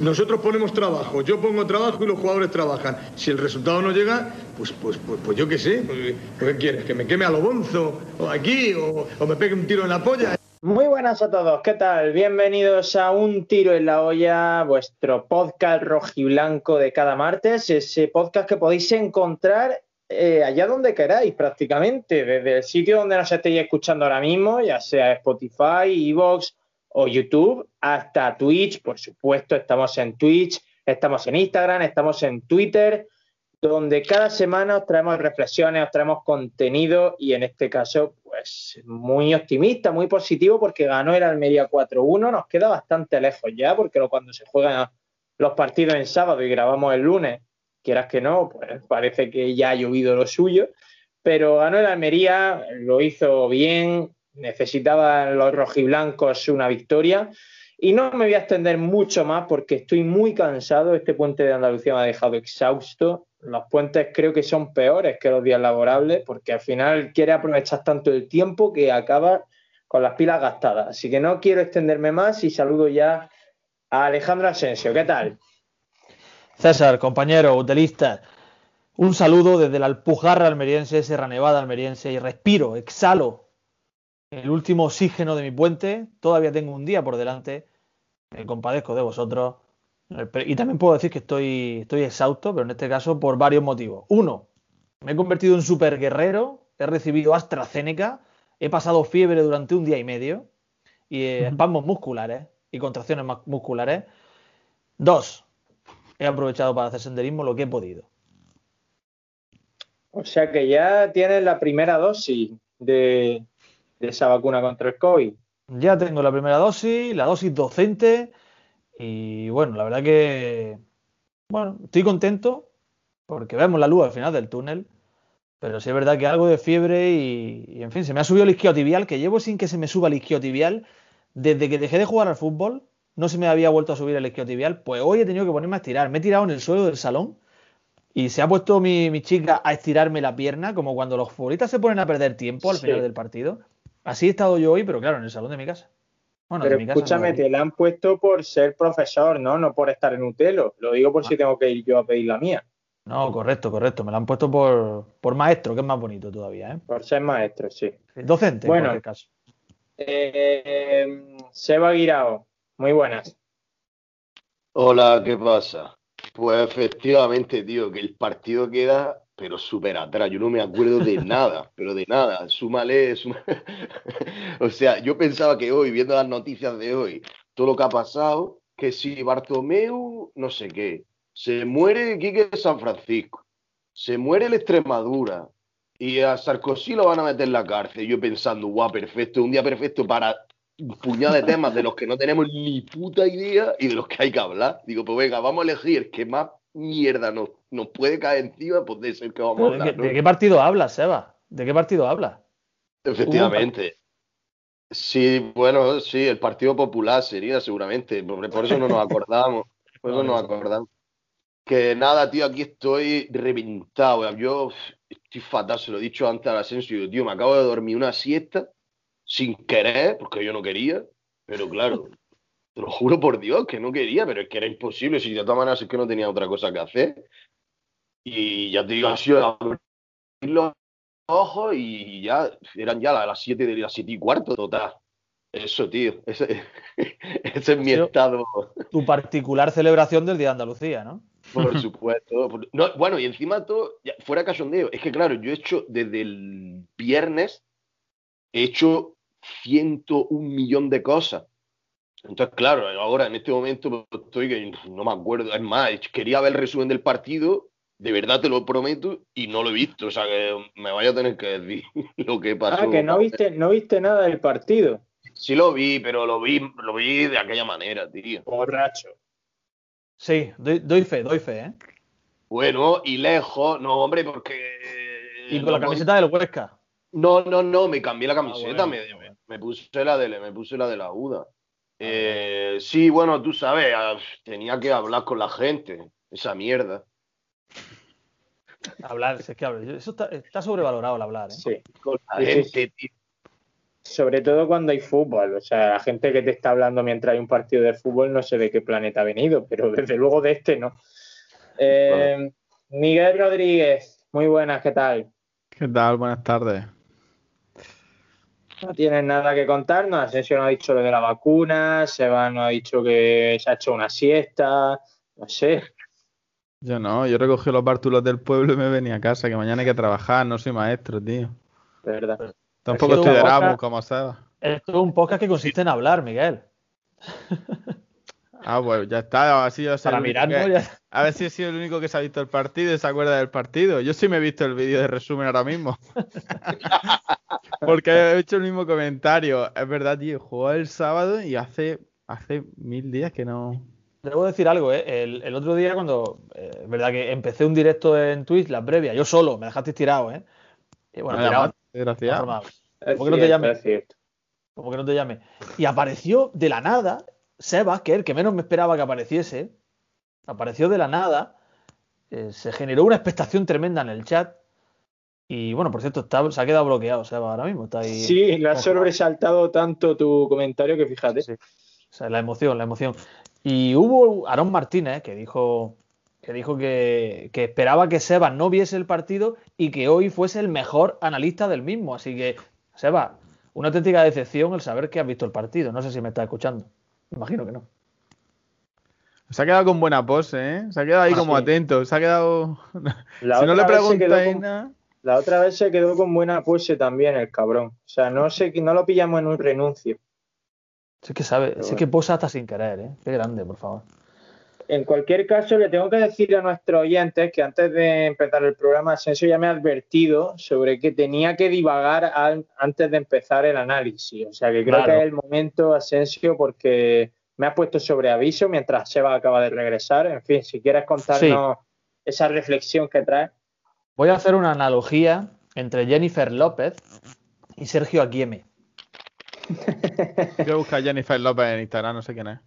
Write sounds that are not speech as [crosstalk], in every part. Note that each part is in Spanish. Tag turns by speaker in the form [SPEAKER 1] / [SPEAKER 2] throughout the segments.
[SPEAKER 1] Nosotros ponemos trabajo, yo pongo trabajo y los jugadores trabajan. Si el resultado no llega, pues, pues, pues, pues yo qué sé, pues, ¿qué quieres? ¿Que me queme a lo bonzo? ¿O aquí? O, ¿O me pegue un tiro en la polla?
[SPEAKER 2] Muy buenas a todos, ¿qué tal? Bienvenidos a Un Tiro en la Olla, vuestro podcast rojiblanco de cada martes, ese podcast que podéis encontrar eh, allá donde queráis prácticamente, desde el sitio donde nos estéis escuchando ahora mismo, ya sea Spotify, Evox o YouTube, hasta Twitch, por supuesto, estamos en Twitch, estamos en Instagram, estamos en Twitter, donde cada semana os traemos reflexiones, os traemos contenido y en este caso, pues muy optimista, muy positivo porque ganó el Almería 4-1, nos queda bastante lejos ya porque cuando se juegan los partidos en sábado y grabamos el lunes, quieras que no, pues parece que ya ha llovido lo suyo, pero ganó el Almería, lo hizo bien, necesitaban los rojiblancos una victoria. Y no me voy a extender mucho más porque estoy muy cansado. Este puente de Andalucía me ha dejado exhausto. Los puentes creo que son peores que los días laborables porque al final quiere aprovechar tanto el tiempo que acaba con las pilas gastadas. Así que no quiero extenderme más y saludo ya a Alejandro Asensio. ¿Qué tal?
[SPEAKER 3] César, compañero, utilista. Un saludo desde la Alpujarra almeriense, Serra Nevada almeriense y respiro, exhalo el último oxígeno de mi puente. Todavía tengo un día por delante. Me compadezco de vosotros. Y también puedo decir que estoy, estoy exhausto, pero en este caso por varios motivos. Uno, me he convertido en super guerrero. He recibido AstraZeneca. He pasado fiebre durante un día y medio. Y eh, espasmos musculares y contracciones musculares. Dos, he aprovechado para hacer senderismo lo que he podido.
[SPEAKER 2] O sea que ya tienes la primera dosis de, de esa vacuna contra el COVID.
[SPEAKER 3] Ya tengo la primera dosis, la dosis docente y bueno, la verdad que bueno, estoy contento porque vemos la luz al final del túnel, pero sí es verdad que algo de fiebre y, en fin, se me ha subido el isquiotibial, que llevo sin que se me suba el isquiotibial desde que dejé de jugar al fútbol, no se me había vuelto a subir el isquiotibial, pues hoy he tenido que ponerme a estirar, me he tirado en el suelo del salón y se ha puesto mi, mi chica a estirarme la pierna, como cuando los futbolistas se ponen a perder tiempo al sí. final del partido. Así he estado yo hoy, pero claro, en el salón de mi casa.
[SPEAKER 2] Bueno, pero de mi casa escúchame, no te la han puesto por ser profesor, ¿no? No por estar en Utelo. Lo digo por ah. si tengo que ir yo a pedir la mía.
[SPEAKER 3] No, correcto, correcto. Me la han puesto por, por maestro, que es más bonito todavía, ¿eh?
[SPEAKER 2] Por ser maestro, sí.
[SPEAKER 3] Docente,
[SPEAKER 2] bueno,
[SPEAKER 3] en cualquier caso.
[SPEAKER 2] Eh, Seba Guirao, muy buenas.
[SPEAKER 4] Hola, ¿qué pasa? Pues efectivamente, tío, que el partido queda pero súper atrás. Yo no me acuerdo de nada, [laughs] pero de nada. Súmale, súmale. [laughs] o sea, yo pensaba que hoy, viendo las noticias de hoy, todo lo que ha pasado, que si Bartomeu, no sé qué, se muere Quique San Francisco, se muere el Extremadura, y a Sarkozy lo van a meter en la cárcel. Yo pensando, guau, perfecto, un día perfecto para un puñado de temas de los que no tenemos ni puta idea y de los que hay que hablar. Digo, pues venga, vamos a elegir que más mierda nos, nos puede caer encima, pues de ser que vamos a hablar.
[SPEAKER 3] ¿De, ¿no? ¿De, qué partido hablas, Seba? ¿De qué partido hablas?
[SPEAKER 4] Efectivamente. Sí, bueno, sí, el Partido Popular sería seguramente, por, por eso no nos acordamos, por eso [laughs] no nos acordamos. Que nada, tío, aquí estoy reventado, yo estoy fatal, se lo he dicho antes al Asensio, tío, me acabo de dormir una siesta sin querer, porque yo no quería, pero claro, te lo juro por Dios que no quería, pero es que era imposible. Si de todas maneras es que no tenía otra cosa que hacer. Y ya te digo, ha sido abrir los ojos y ya eran ya las 7 de las 7 y cuarto total. Eso, tío. Ese, [laughs] ese es mi estado.
[SPEAKER 3] Tu particular celebración del Día de Andalucía, ¿no?
[SPEAKER 4] Por [laughs] supuesto. No, bueno, y encima todo, ya, fuera cachondeo. Es que claro, yo he hecho desde el viernes, he hecho 101 millón de cosas. Entonces, claro, ahora en este momento estoy que no me acuerdo. Es más, quería ver el resumen del partido, de verdad te lo prometo, y no lo he visto. O sea, que me vaya a tener que decir [laughs] lo que pasó.
[SPEAKER 2] Ah, que no viste, no viste nada del partido.
[SPEAKER 4] Sí lo vi, pero lo vi, lo vi de aquella manera, tío.
[SPEAKER 2] Borracho.
[SPEAKER 3] Sí, doy, doy fe, doy fe, ¿eh?
[SPEAKER 4] Bueno, y lejos, no, hombre, porque.
[SPEAKER 3] ¿Y con la camiseta del Huesca?
[SPEAKER 4] No, no, no, me cambié la camiseta, ah, bueno, me, bueno. me, puse la de, me puse la de la UDA. Eh, sí, bueno, tú sabes, tenía que hablar con la gente, esa mierda.
[SPEAKER 3] Hablar, es que eso está, está sobrevalorado el hablar, ¿eh?
[SPEAKER 2] Sí,
[SPEAKER 4] con la gente, tío.
[SPEAKER 2] sobre todo cuando hay fútbol. O sea, la gente que te está hablando mientras hay un partido de fútbol no sé de qué planeta ha venido, pero desde luego de este no. Eh, Miguel Rodríguez, muy buenas, ¿qué tal?
[SPEAKER 5] ¿Qué tal? Buenas tardes.
[SPEAKER 2] No tienes nada que contarnos. Asensio no ha dicho lo de la vacuna, Seba no ha dicho que se ha hecho una siesta, no sé.
[SPEAKER 5] Yo no, yo recogí los bártulos del pueblo y me venía a casa, que mañana hay que trabajar, no soy maestro, tío.
[SPEAKER 2] De verdad.
[SPEAKER 5] Tampoco estoy de Erasmus, como Seba.
[SPEAKER 3] Esto es un podcast que consiste en hablar, Miguel. [laughs]
[SPEAKER 5] Ah, bueno, ya está. Así yo
[SPEAKER 3] Para mirarnos ya. [laughs]
[SPEAKER 5] A ver si he sido el único que se ha visto el partido y se acuerda del partido. Yo sí me he visto el vídeo de resumen ahora mismo. [laughs] Porque he hecho el mismo comentario. Es verdad, tío. Jugó el sábado y hace, hace mil días que no.
[SPEAKER 3] Debo decir algo, ¿eh? el, el otro día cuando, eh, es verdad que empecé un directo en Twitch, la previa, yo solo, me dejaste tirado, ¿eh? Y bueno,
[SPEAKER 5] Me
[SPEAKER 3] tirado,
[SPEAKER 5] llamaste, desgraciado.
[SPEAKER 3] normal.
[SPEAKER 2] Es
[SPEAKER 3] ¿Por qué no te
[SPEAKER 2] cierto.
[SPEAKER 3] como que no te llame. Y apareció de la nada, Sebas, que es el que menos me esperaba que apareciese, apareció de la nada, eh, se generó una expectación tremenda en el chat. Y bueno, por cierto, está- se ha quedado bloqueado Sebas ahora mismo. Está ahí.
[SPEAKER 2] Sí, le ha sobresaltado tanto tu comentario que fíjate.
[SPEAKER 3] Sí. O sea, la emoción, la emoción. Y hubo Aarón Martínez que dijo que dijo que, que esperaba que Sebas no viese el partido y que hoy fuese el mejor analista del mismo. Así que, Sebas, una auténtica decepción el saber que has visto el partido. No sé si me estás escuchando. Imagino que no.
[SPEAKER 5] Se ha quedado con buena pose, ¿eh? Se ha quedado ahí
[SPEAKER 2] Ah,
[SPEAKER 5] como
[SPEAKER 2] sí.
[SPEAKER 5] atento. Se ha quedado.
[SPEAKER 2] La [laughs]
[SPEAKER 5] si no le preguntáis
[SPEAKER 2] con-
[SPEAKER 5] nada.
[SPEAKER 2] La otra vez se quedó con buena pose también el cabrón. O sea, no sé, no lo pillamos en un renuncio.
[SPEAKER 3] Sí que sabe, que posa hasta sin querer, ¿eh? Qué grande, por favor.
[SPEAKER 2] En cualquier caso, le tengo que decir a nuestros oyentes que antes de empezar el programa, Asensio ya me ha advertido sobre que tenía que divagar al- antes de empezar el análisis. O sea, que creo
[SPEAKER 3] Claro.
[SPEAKER 2] que es el momento, Asensio, porque me has puesto sobre aviso mientras Seba acaba de regresar. En fin, si quieres contarnos esa reflexión que traes.
[SPEAKER 3] Voy a hacer una analogía entre Jennifer López y Sergio Aguieme.
[SPEAKER 5] Voy a buscar a Jennifer López en Instagram, no sé quién es.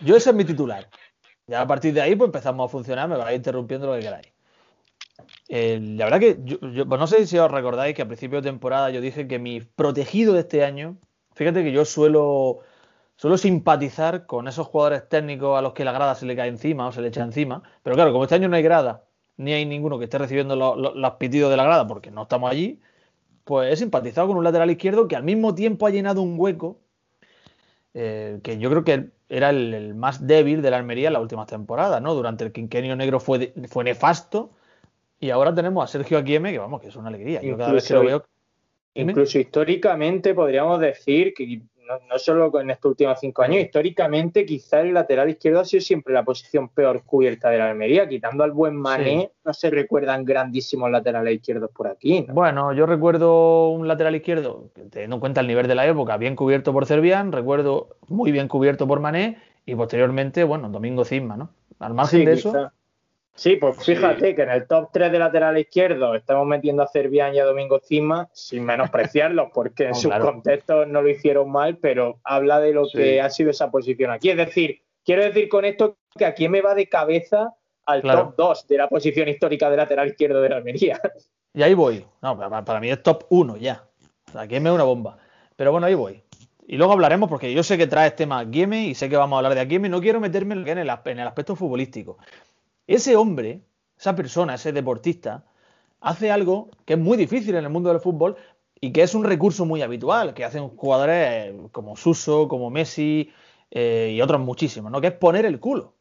[SPEAKER 3] Yo ese es mi titular. Ya a partir de ahí pues empezamos a funcionar, me vais interrumpiendo lo que queráis. Eh, la verdad que yo, yo- pues no sé si os recordáis que a principio de temporada yo dije que mi protegido de este año, fíjate que yo suelo, suelo simpatizar con esos jugadores técnicos a los que la grada se le cae encima o se le echa encima, pero claro, como este año no hay grada, ni hay ninguno que esté recibiendo lo- lo- los pitidos de la grada porque no estamos allí, pues he simpatizado con un lateral izquierdo que al mismo tiempo ha llenado un hueco eh, que yo creo que era el, el más débil de la Almería en las últimas temporadas, ¿no? Durante el quinquenio negro fue, de- fue nefasto y ahora tenemos a Sergio Aguieme, que vamos, que es una alegría. Yo cada vez que lo veo...
[SPEAKER 2] Incluso históricamente podríamos decir que no, no solo en estos últimos cinco años, históricamente quizá el lateral izquierdo ha sido siempre la posición peor cubierta de la Almería, quitando al buen Mané, no se recuerdan grandísimos laterales izquierdos por aquí. ¿no?
[SPEAKER 3] Bueno, yo recuerdo un lateral izquierdo, teniendo en cuenta el nivel de la época, bien cubierto por Cervián, recuerdo muy bien cubierto por Mané y posteriormente, bueno, Domingo Cisma, ¿no? Al margen
[SPEAKER 2] Sí,
[SPEAKER 3] de eso.
[SPEAKER 2] Sí, pues
[SPEAKER 4] Sí.
[SPEAKER 2] fíjate que en el top 3 de lateral izquierdo estamos metiendo a Cervián y a Domingo Cima, sin menospreciarlos, porque en
[SPEAKER 3] No,
[SPEAKER 2] sus
[SPEAKER 3] claro.
[SPEAKER 2] contextos no lo hicieron mal, pero habla de lo
[SPEAKER 4] Sí.
[SPEAKER 2] que ha sido esa posición aquí. Es decir, quiero decir con esto que aquí me va de cabeza al
[SPEAKER 3] Claro.
[SPEAKER 2] top 2 de la posición histórica de lateral izquierdo de la Almería. [laughs]
[SPEAKER 3] Y ahí voy. No, para, mí es top 1 ya. O sea, Guieme es una bomba. Pero bueno, ahí voy. Y luego hablaremos, porque yo sé que traes tema Guieme y sé que vamos a hablar de Guieme. No quiero meterme el, en el aspecto futbolístico. Ese hombre, esa persona, ese deportista, hace algo que es muy difícil en el mundo del fútbol y que es un recurso muy habitual, que hacen jugadores como Suso, como Messi eh, y otros muchísimos, ¿no? Que es poner el culo.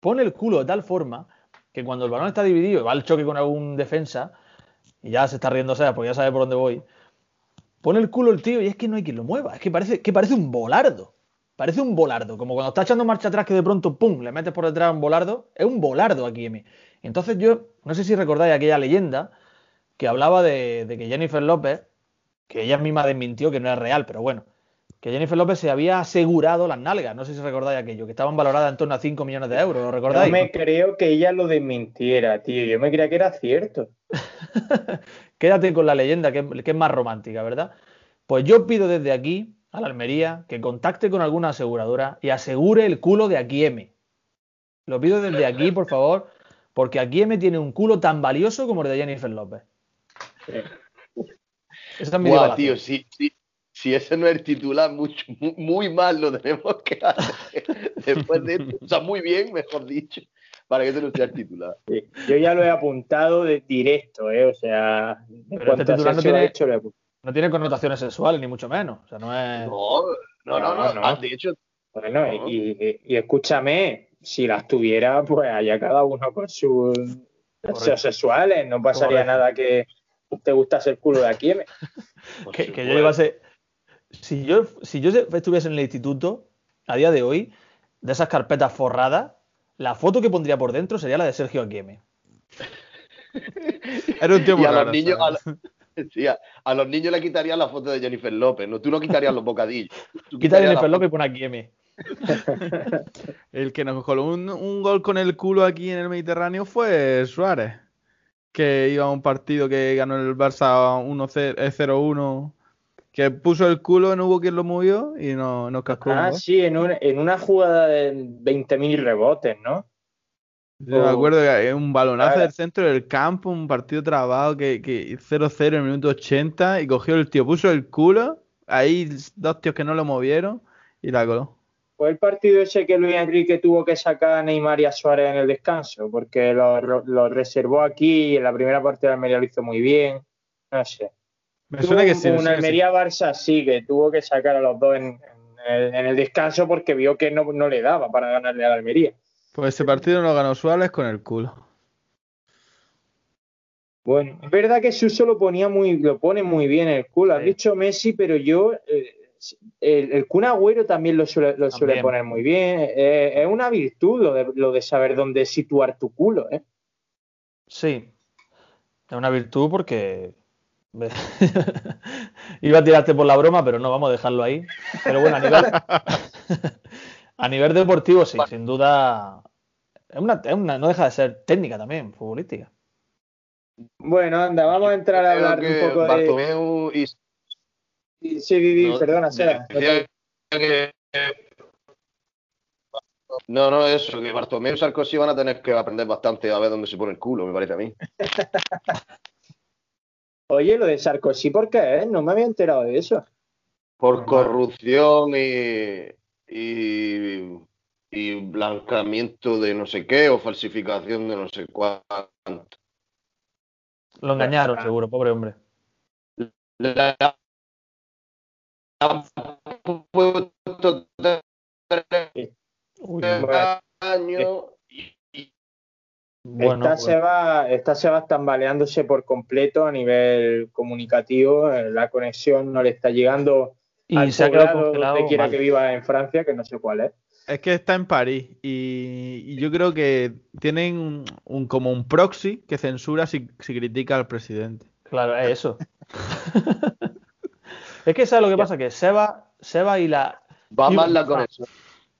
[SPEAKER 3] Pone el culo de tal forma que cuando el balón está dividido y va al choque con algún defensa, y ya se está riendo Seba porque ya sabe por dónde voy, pone el culo el tío y es que no hay quien lo mueva, es que parece, que parece un volardo. Parece un volardo, como cuando está echando marcha atrás que de pronto, pum, le metes por detrás a un volardo. Es un volardo aquí, M. Entonces yo, no sé si recordáis aquella leyenda que hablaba de, de que Jennifer López, que ella misma desmintió que no es real, pero bueno, que Jennifer López se había asegurado las nalgas, no sé si recordáis aquello, que estaban valoradas en torno a 5 millones de euros, ¿lo recordáis?
[SPEAKER 2] me creo que ella lo desmintiera, tío. Yo me creía que era cierto. [laughs]
[SPEAKER 3] Quédate con la leyenda, que, que es más romántica, ¿verdad? Pues yo pido desde aquí a la Almería que contacte con alguna aseguradora y asegure el culo de Aquieme. Lo pido desde aquí, por favor, porque Aquieme tiene un culo tan valioso como el de Jennifer López. Esa es mi
[SPEAKER 4] Buah,
[SPEAKER 3] divagación.
[SPEAKER 4] tío, si, si, si ese no es el titular, mucho, mu- muy, mal lo tenemos que hacer. Después de esto, o sea, muy bien, mejor dicho, para que ese no sea el titular.
[SPEAKER 2] Sí, Yo ya lo he apuntado de directo, ¿eh? O sea, en
[SPEAKER 3] Pero
[SPEAKER 2] cuanto
[SPEAKER 3] este
[SPEAKER 2] a
[SPEAKER 3] titular no
[SPEAKER 2] Sergio lo ha
[SPEAKER 3] tiene-
[SPEAKER 2] hecho, lo he apuntado.
[SPEAKER 3] No tiene connotaciones sexuales, ni mucho menos. O sea, no es.
[SPEAKER 4] No, no, no,
[SPEAKER 2] No,
[SPEAKER 4] no. Ah, De hecho,
[SPEAKER 2] Bueno,
[SPEAKER 4] No.
[SPEAKER 2] y, y- y escúchame, si las tuviera, pues allá cada uno con sus deseos sexuales. No pasaría
[SPEAKER 3] Correcto.
[SPEAKER 2] nada que te gustase el culo de aquí. ¿eh?
[SPEAKER 3] que, que yo llevase. Si yo, si yo estuviese en el instituto, a día de hoy, de esas carpetas forradas, la foto que pondría por dentro sería la de Sergio Aguieme. [laughs]
[SPEAKER 5] Era un tío
[SPEAKER 4] Y
[SPEAKER 5] muy
[SPEAKER 4] a los niños, sí, a- a los niños le quitarían la foto de Jennifer López, ¿no? Tú no quitarías los bocadillos. Tú
[SPEAKER 3] Quita Jennifer López y pon Aguieme. [laughs]
[SPEAKER 5] El que nos coló un, un gol con el culo aquí en el Mediterráneo fue Suárez. Que iba a un partido que ganó el Barça 1-0 eh, 0-1. Que puso el culo, no hubo quien lo movió y no, nos cascó.
[SPEAKER 2] Ah, sí, en, un- en una jugada de 20.000 rebotes, ¿no?
[SPEAKER 5] Yo me acuerdo que es un balonazo del centro del campo, un partido trabado que, que 0-0 en el minuto 80 y cogió el tío, puso el culo, ahí dos tíos que no lo movieron y la coló.
[SPEAKER 2] Fue el partido ese que Luis Enrique tuvo que sacar a Neymar y a Suárez en el descanso, porque lo, lo reservó aquí y en la primera parte de Almería lo hizo muy bien. No sé.
[SPEAKER 5] Me
[SPEAKER 2] Tuvo
[SPEAKER 5] suena que sí.
[SPEAKER 2] un. Almería-Barça sí, que tuvo que sacar a los dos en, en el, en el descanso porque vio que no, no le daba para ganarle a la Almería.
[SPEAKER 5] Pues ese partido lo ganó Suárez con el culo.
[SPEAKER 2] Bueno, es verdad que Suso lo ponía muy, lo pone muy bien el culo. Has
[SPEAKER 3] Sí.
[SPEAKER 2] dicho Messi, pero yo eh, el, el Kun Agüero también lo suele, lo suele
[SPEAKER 3] También.
[SPEAKER 2] poner muy bien. Eh, es una virtud lo de, lo de saber dónde situar tu culo, ¿eh?
[SPEAKER 3] Sí. Es una virtud porque. [laughs] Iba a tirarte por la broma, pero no, vamos a dejarlo ahí. Pero bueno, a nivel, [laughs] a nivel deportivo, sí, sin duda. Es una, es una- no deja de ser técnica también, futbolística.
[SPEAKER 2] Bueno, anda, vamos a entrar a hablar un poco de.
[SPEAKER 4] Bartomeu y
[SPEAKER 2] Sí, sí, Vivi,
[SPEAKER 4] No,
[SPEAKER 2] perdona,
[SPEAKER 4] que- No, no, eso, que Bartomeu y Sarkozy van a tener que aprender bastante a ver dónde se pone el culo, me parece a mí. [laughs]
[SPEAKER 2] Oye, lo de Sarkozy, ¿por qué? eh? No me había enterado de eso.
[SPEAKER 4] Por corrupción y, y, y blanqueamiento de no sé qué o falsificación de no sé cuánto.
[SPEAKER 3] Lo engañaron, seguro, pobre hombre.
[SPEAKER 4] Le han puesto tres
[SPEAKER 3] Uy,
[SPEAKER 4] años y-
[SPEAKER 3] bueno,
[SPEAKER 2] esta,
[SPEAKER 3] pues,
[SPEAKER 2] se va, esta se va tambaleándose por completo a nivel comunicativo. eh, La conexión no le está llegando
[SPEAKER 3] y
[SPEAKER 2] al
[SPEAKER 3] se ha quedado
[SPEAKER 2] poblado
[SPEAKER 3] congelado.
[SPEAKER 2] donde quiera que viva en Francia, que no sé cuál es.
[SPEAKER 5] Es que está en París y, y yo creo que tienen un, un- como un proxy que censura si, si critica al presidente.
[SPEAKER 3] Claro, es eso. [laughs] es que sabes lo que pasa, que Seba, Seba y la.
[SPEAKER 4] va
[SPEAKER 3] y-
[SPEAKER 4] mal la conexión.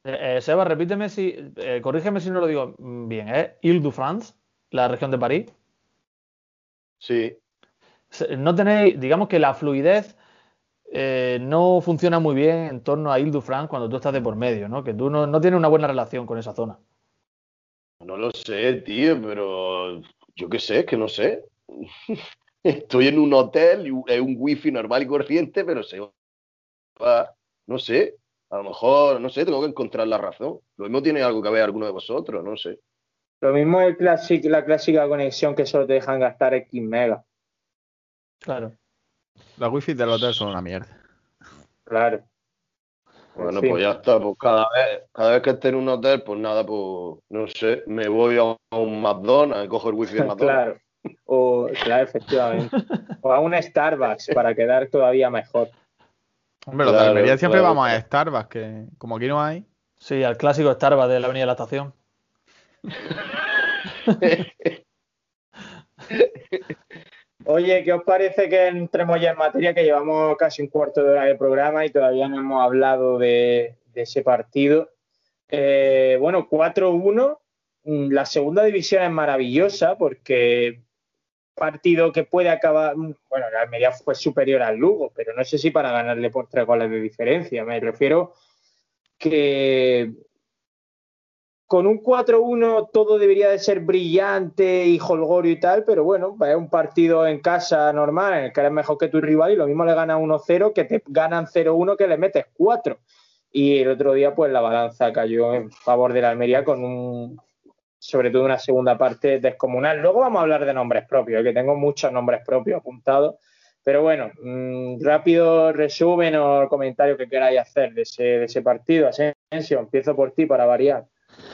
[SPEAKER 3] Eh, eh, Seba, repíteme si. eh, corrígeme si no lo digo bien, ¿eh? Ile-de-France, la región de París.
[SPEAKER 4] Sí.
[SPEAKER 3] No tenéis, digamos que la fluidez eh, no funciona muy bien en torno a Ile-de-France cuando tú estás de por medio, ¿no? Que tú no, no tienes una buena relación con esa zona.
[SPEAKER 4] No lo sé, tío, pero yo qué sé, es que no sé. [laughs] Estoy en un hotel y es un wifi normal y corriente, pero se va, no sé, a lo mejor, no sé, tengo que encontrar la razón. Lo mismo tiene algo que ver alguno de vosotros, no sé.
[SPEAKER 2] Lo mismo es la clásica conexión que solo te dejan gastar X megas.
[SPEAKER 3] Claro.
[SPEAKER 5] Las wifi del hotel son una mierda.
[SPEAKER 2] Claro.
[SPEAKER 4] Bueno, pues ya está, pues cada vez, cada vez que esté en un hotel, pues nada, pues no sé, me voy a un McDonald's, cojo el wifi del [laughs] McDonald's.
[SPEAKER 2] Claro. O, claro, efectivamente. O a un Starbucks para quedar todavía mejor.
[SPEAKER 5] Hombre, los de
[SPEAKER 4] Claro,
[SPEAKER 5] Almería siempre
[SPEAKER 4] claro.
[SPEAKER 5] vamos a Starbucks, que como aquí no hay.
[SPEAKER 3] Sí, al clásico Starbucks de la Avenida de la Estación. [laughs]
[SPEAKER 2] Oye, ¿qué os parece que entremos ya en materia? Que llevamos casi un cuarto de hora de programa y todavía no hemos hablado de, ese partido. Eh, bueno, 4-1. Mm, La segunda división es maravillosa porque partido que puede acabar. mm, Bueno, la Almería fue superior al Lugo, pero no sé si para ganarle por tres goles de diferencia. Me refiero que con un 4-1 todo debería de ser brillante y holgorio y tal, pero bueno, es un partido en casa normal en el que eres mejor que tu rival y lo mismo le gana 1-0 que te ganan 0-1 que le metes 4. Y el otro día, pues la balanza cayó en favor de la Almería con un, sobre todo una segunda parte descomunal. Luego vamos a hablar de nombres propios, que tengo muchos nombres propios apuntados. Pero bueno, mm, rápido resumen o comentario que queráis hacer de ese, partido. Asensio, empiezo por ti para variar.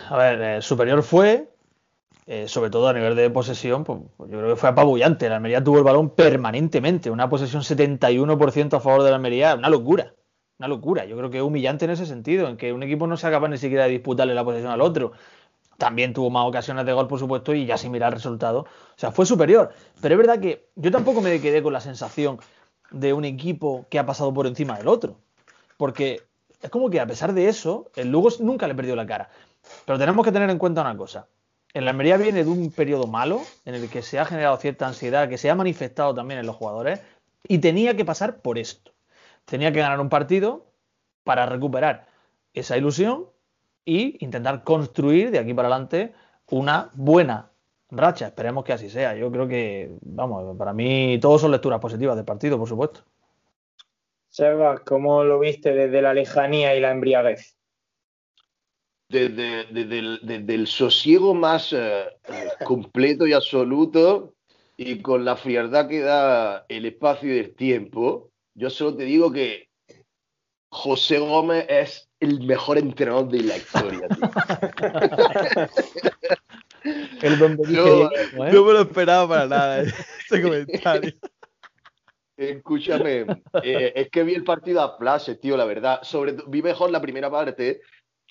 [SPEAKER 3] A ver, eh, superior fue, eh, sobre todo a nivel de posesión, pues, pues, yo creo que fue apabullante. La Almería tuvo el balón permanentemente, una posesión 71% a favor de la Almería, una locura, una locura. Yo creo que humillante en ese sentido, en que un equipo no sea capaz ni siquiera de disputarle la posesión al otro. También tuvo más ocasiones de gol, por supuesto, y ya sin mirar el resultado. O sea, fue superior. Pero es verdad que yo tampoco me quedé con la sensación de un equipo que ha pasado por encima del otro. Porque es como que a pesar de eso, el Lugo nunca le perdió la cara. Pero tenemos que tener en cuenta una cosa. El Almería viene de un periodo malo en el que se ha generado cierta ansiedad, que se ha manifestado también en los jugadores, y tenía que pasar por esto. Tenía que ganar un partido para recuperar esa ilusión y intentar construir de aquí para adelante una buena racha. Esperemos que así sea. Yo creo que, vamos, para mí todos son lecturas positivas del partido, por supuesto.
[SPEAKER 2] Sebas, ¿cómo lo viste desde la lejanía y la embriaguez?
[SPEAKER 4] Desde, el, sosiego más eh, [laughs] completo y absoluto y con la frialdad que da el espacio y el tiempo, yo solo te digo que José Gómez es el mejor entrenador de la historia. [laughs]
[SPEAKER 5] el no, ¿eh? no me lo esperaba para nada ese comentario.
[SPEAKER 4] Escúchame, eh, es que vi el partido a flashes, tío, la verdad. Sobre vi mejor la primera parte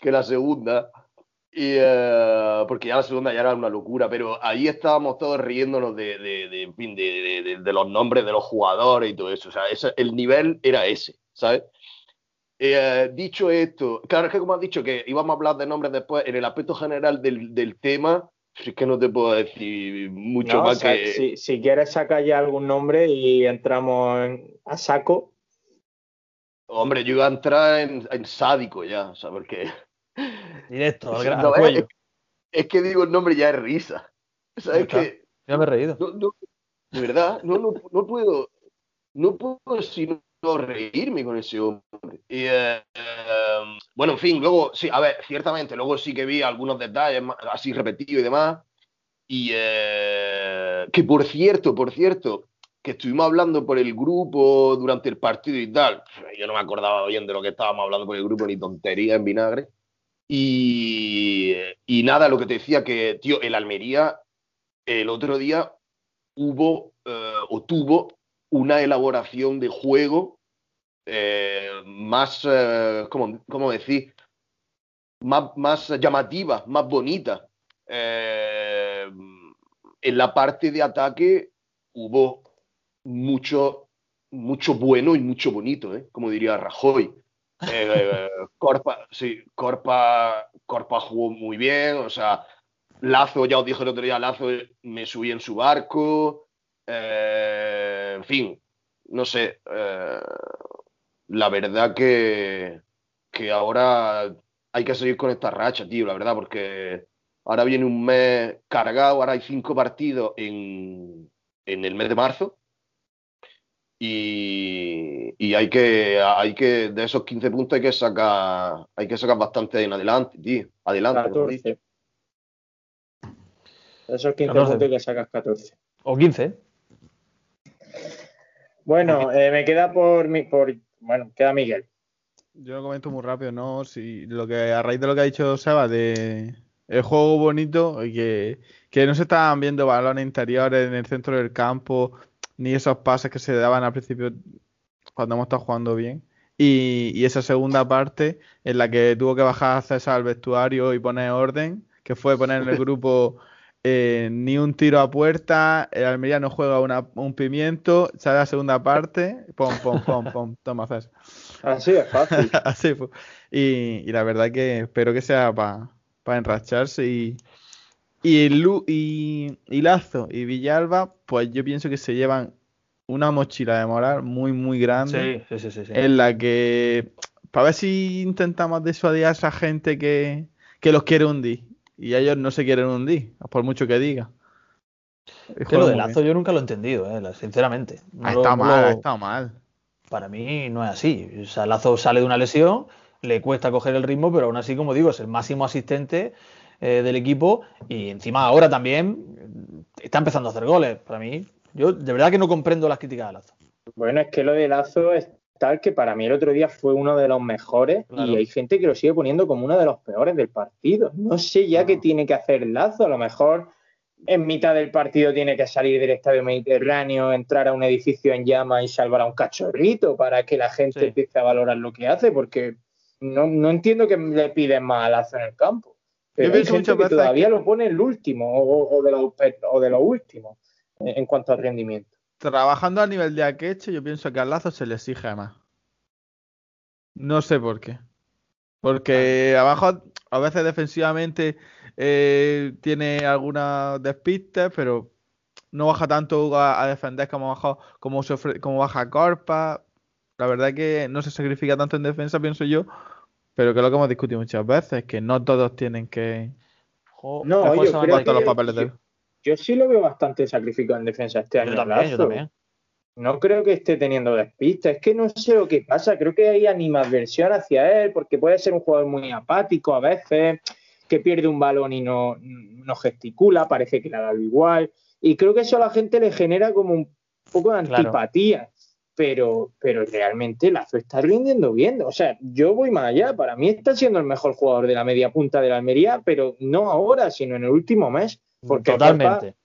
[SPEAKER 4] que la segunda. Y, eh, porque ya la segunda ya era una locura, pero ahí estábamos todos riéndonos de, de, de, de los nombres de los jugadores y todo eso. O sea, ese, el nivel era ese, ¿sabes? Eh, dicho esto, claro, es que como has dicho que íbamos a hablar de nombres después, en el aspecto general del, del tema, es que no te puedo decir mucho más que.
[SPEAKER 2] Si, si, quieres sacar ya algún nombre y entramos a saco.
[SPEAKER 4] Hombre, yo iba a entrar en, en sádico ya, o sea, porque.
[SPEAKER 3] Directo, al, gran, cuello.
[SPEAKER 4] Es, que digo el nombre ya es risa. ¿Sabes que
[SPEAKER 3] Ya me he reído.
[SPEAKER 4] de verdad, no, no, no puedo. No puedo sino reírme con ese hombre. Y, eh, bueno, en fin, luego, sí, a ver, ciertamente, luego sí que vi algunos detalles así repetidos y demás. Y eh, que por cierto, por cierto, que estuvimos hablando por el grupo durante el partido y tal. Yo no me acordaba bien de lo que estábamos hablando por el grupo, ni tontería en vinagre. Y, nada, lo que te decía que, tío, el Almería el otro día hubo eh, o tuvo una elaboración de juego eh, más, eh, ¿cómo, decir? Más, más, llamativa, más bonita. En la parte de ataque hubo mucho, mucho bueno y mucho bonito, como diría Rajoy. Corpa, sí, Corpa, Corpa jugó muy bien, o sea, Lazo, ya os dije el otro día, Lazo me subí en su barco, eh, en fin, no sé. Eh, la verdad que, que ahora hay que seguir con esta racha, tío, la verdad, porque ahora viene un mes cargado, ahora hay cinco partidos en, en el mes de marzo. Y, y, hay que hay que de esos 15 puntos hay que sacar hay que sacar bastante en adelante tío adelante 14.
[SPEAKER 2] De esos 15 puntos hay que sacar 14
[SPEAKER 3] o 15
[SPEAKER 2] bueno, eh, me queda por, mi, por. Bueno, queda Miguel.
[SPEAKER 5] Yo lo comento muy rápido, ¿no? Si lo que a raíz de lo que ha dicho Seba de el juego bonito y que, que no se estaban viendo balones interiores en el centro del campo, ni esos pases que se daban al principio cuando hemos estado jugando bien. Y, y, esa segunda parte en la que tuvo que bajar César al vestuario y poner orden, que fue poner en el [laughs] grupo eh, ni un tiro a puerta, el Almería no juega un pimiento, sale la segunda parte, pom, pom, pom, pom, [laughs] toma
[SPEAKER 2] Así es fácil. [laughs]
[SPEAKER 5] Así Y, y, la verdad que espero que sea para enracharse y, y, y, y, Lazo y Villalba, pues yo pienso que se llevan una mochila de moral muy, muy grande.
[SPEAKER 3] Sí, sí, sí, sí,
[SPEAKER 5] En la que, para ver si intentamos disuadir a esa gente que, que los quiere hundir y ellos no se quieren hundir, por mucho que diga.
[SPEAKER 3] Que lo de Lazo yo nunca lo he entendido, eh, sinceramente.
[SPEAKER 5] ha estado mal, ha estado mal.
[SPEAKER 3] Para mí no es así. O sea, Lazo sale de una lesión, le cuesta coger el ritmo, pero aún así, como digo, es el máximo asistente eh, del equipo y encima ahora también está empezando a hacer goles. Para mí, yo de verdad que no comprendo las críticas de Lazo.
[SPEAKER 2] Bueno, es que lo de Lazo es tal que para mí el otro día fue uno de los mejores y hay gente que lo sigue poniendo como uno de los peores del partido. No sé ya qué tiene que hacer Lazo, a lo mejor en mitad del partido tiene que salir del estadio mediterráneo, entrar a un edificio en llama y salvar a un cachorrito para que la gente empiece a valorar lo que hace, porque no, entiendo que le piden más a Lazo en el campo. Pero hay gente que todavía lo pone el último o, de lo, o de lo último en cuanto al rendimiento.
[SPEAKER 5] Trabajando a nivel de Akeche, yo pienso que al Lazo se le exige más. No sé por qué. Porque abajo, a veces defensivamente, eh, tiene algunas despistes, pero no baja tanto a, defender como baja, como, como baja Corpa. La verdad es que no se sacrifica tanto en defensa, pienso yo, pero que es lo que hemos discutido muchas veces, que no todos tienen que...
[SPEAKER 2] No, yo, los papeles yo, sí lo veo bastante sacrificado en defensa este año.
[SPEAKER 3] también, yo también.
[SPEAKER 2] No creo que esté teniendo despistes, es que no sé lo que pasa, creo que hay animadversión hacia él, porque puede ser un jugador muy apático a veces, que pierde un balón y no, no gesticula, parece que le ha dado igual. Y creo que eso a la gente le genera como un poco de antipatía. Pero, pero realmente Lazo está rindiendo bien. O sea, yo voy más allá. Para mí está siendo el mejor jugador de la media punta de la Almería, pero no ahora, sino en el último mes. Porque
[SPEAKER 3] Totalmente.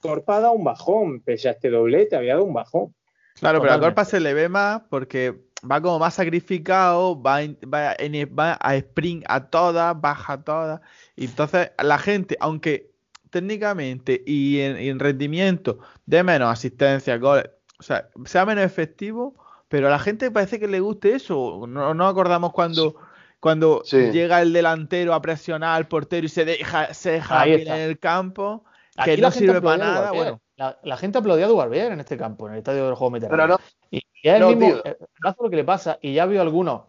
[SPEAKER 2] Corpa, ha dado un bajón, pese a este doblete, había dado un bajón.
[SPEAKER 5] Claro, pero a Corpa se le ve más porque va como más sacrificado, va, va, a sprint a todas, baja a todas. Y entonces la gente, aunque técnicamente y en, rendimiento de menos asistencia, goles, o sea, sea menos efectivo, pero a la gente parece que le guste eso. No nos acordamos cuando, cuando llega el delantero a presionar al portero y se deja, se deja en el campo, que no sirve para nada. Bueno.
[SPEAKER 3] La, gente aplaudía a Dubarbier en este campo, en el estadio del juego meteorológico. Y, es el mismo el lo que le pasa, y ya vio algunos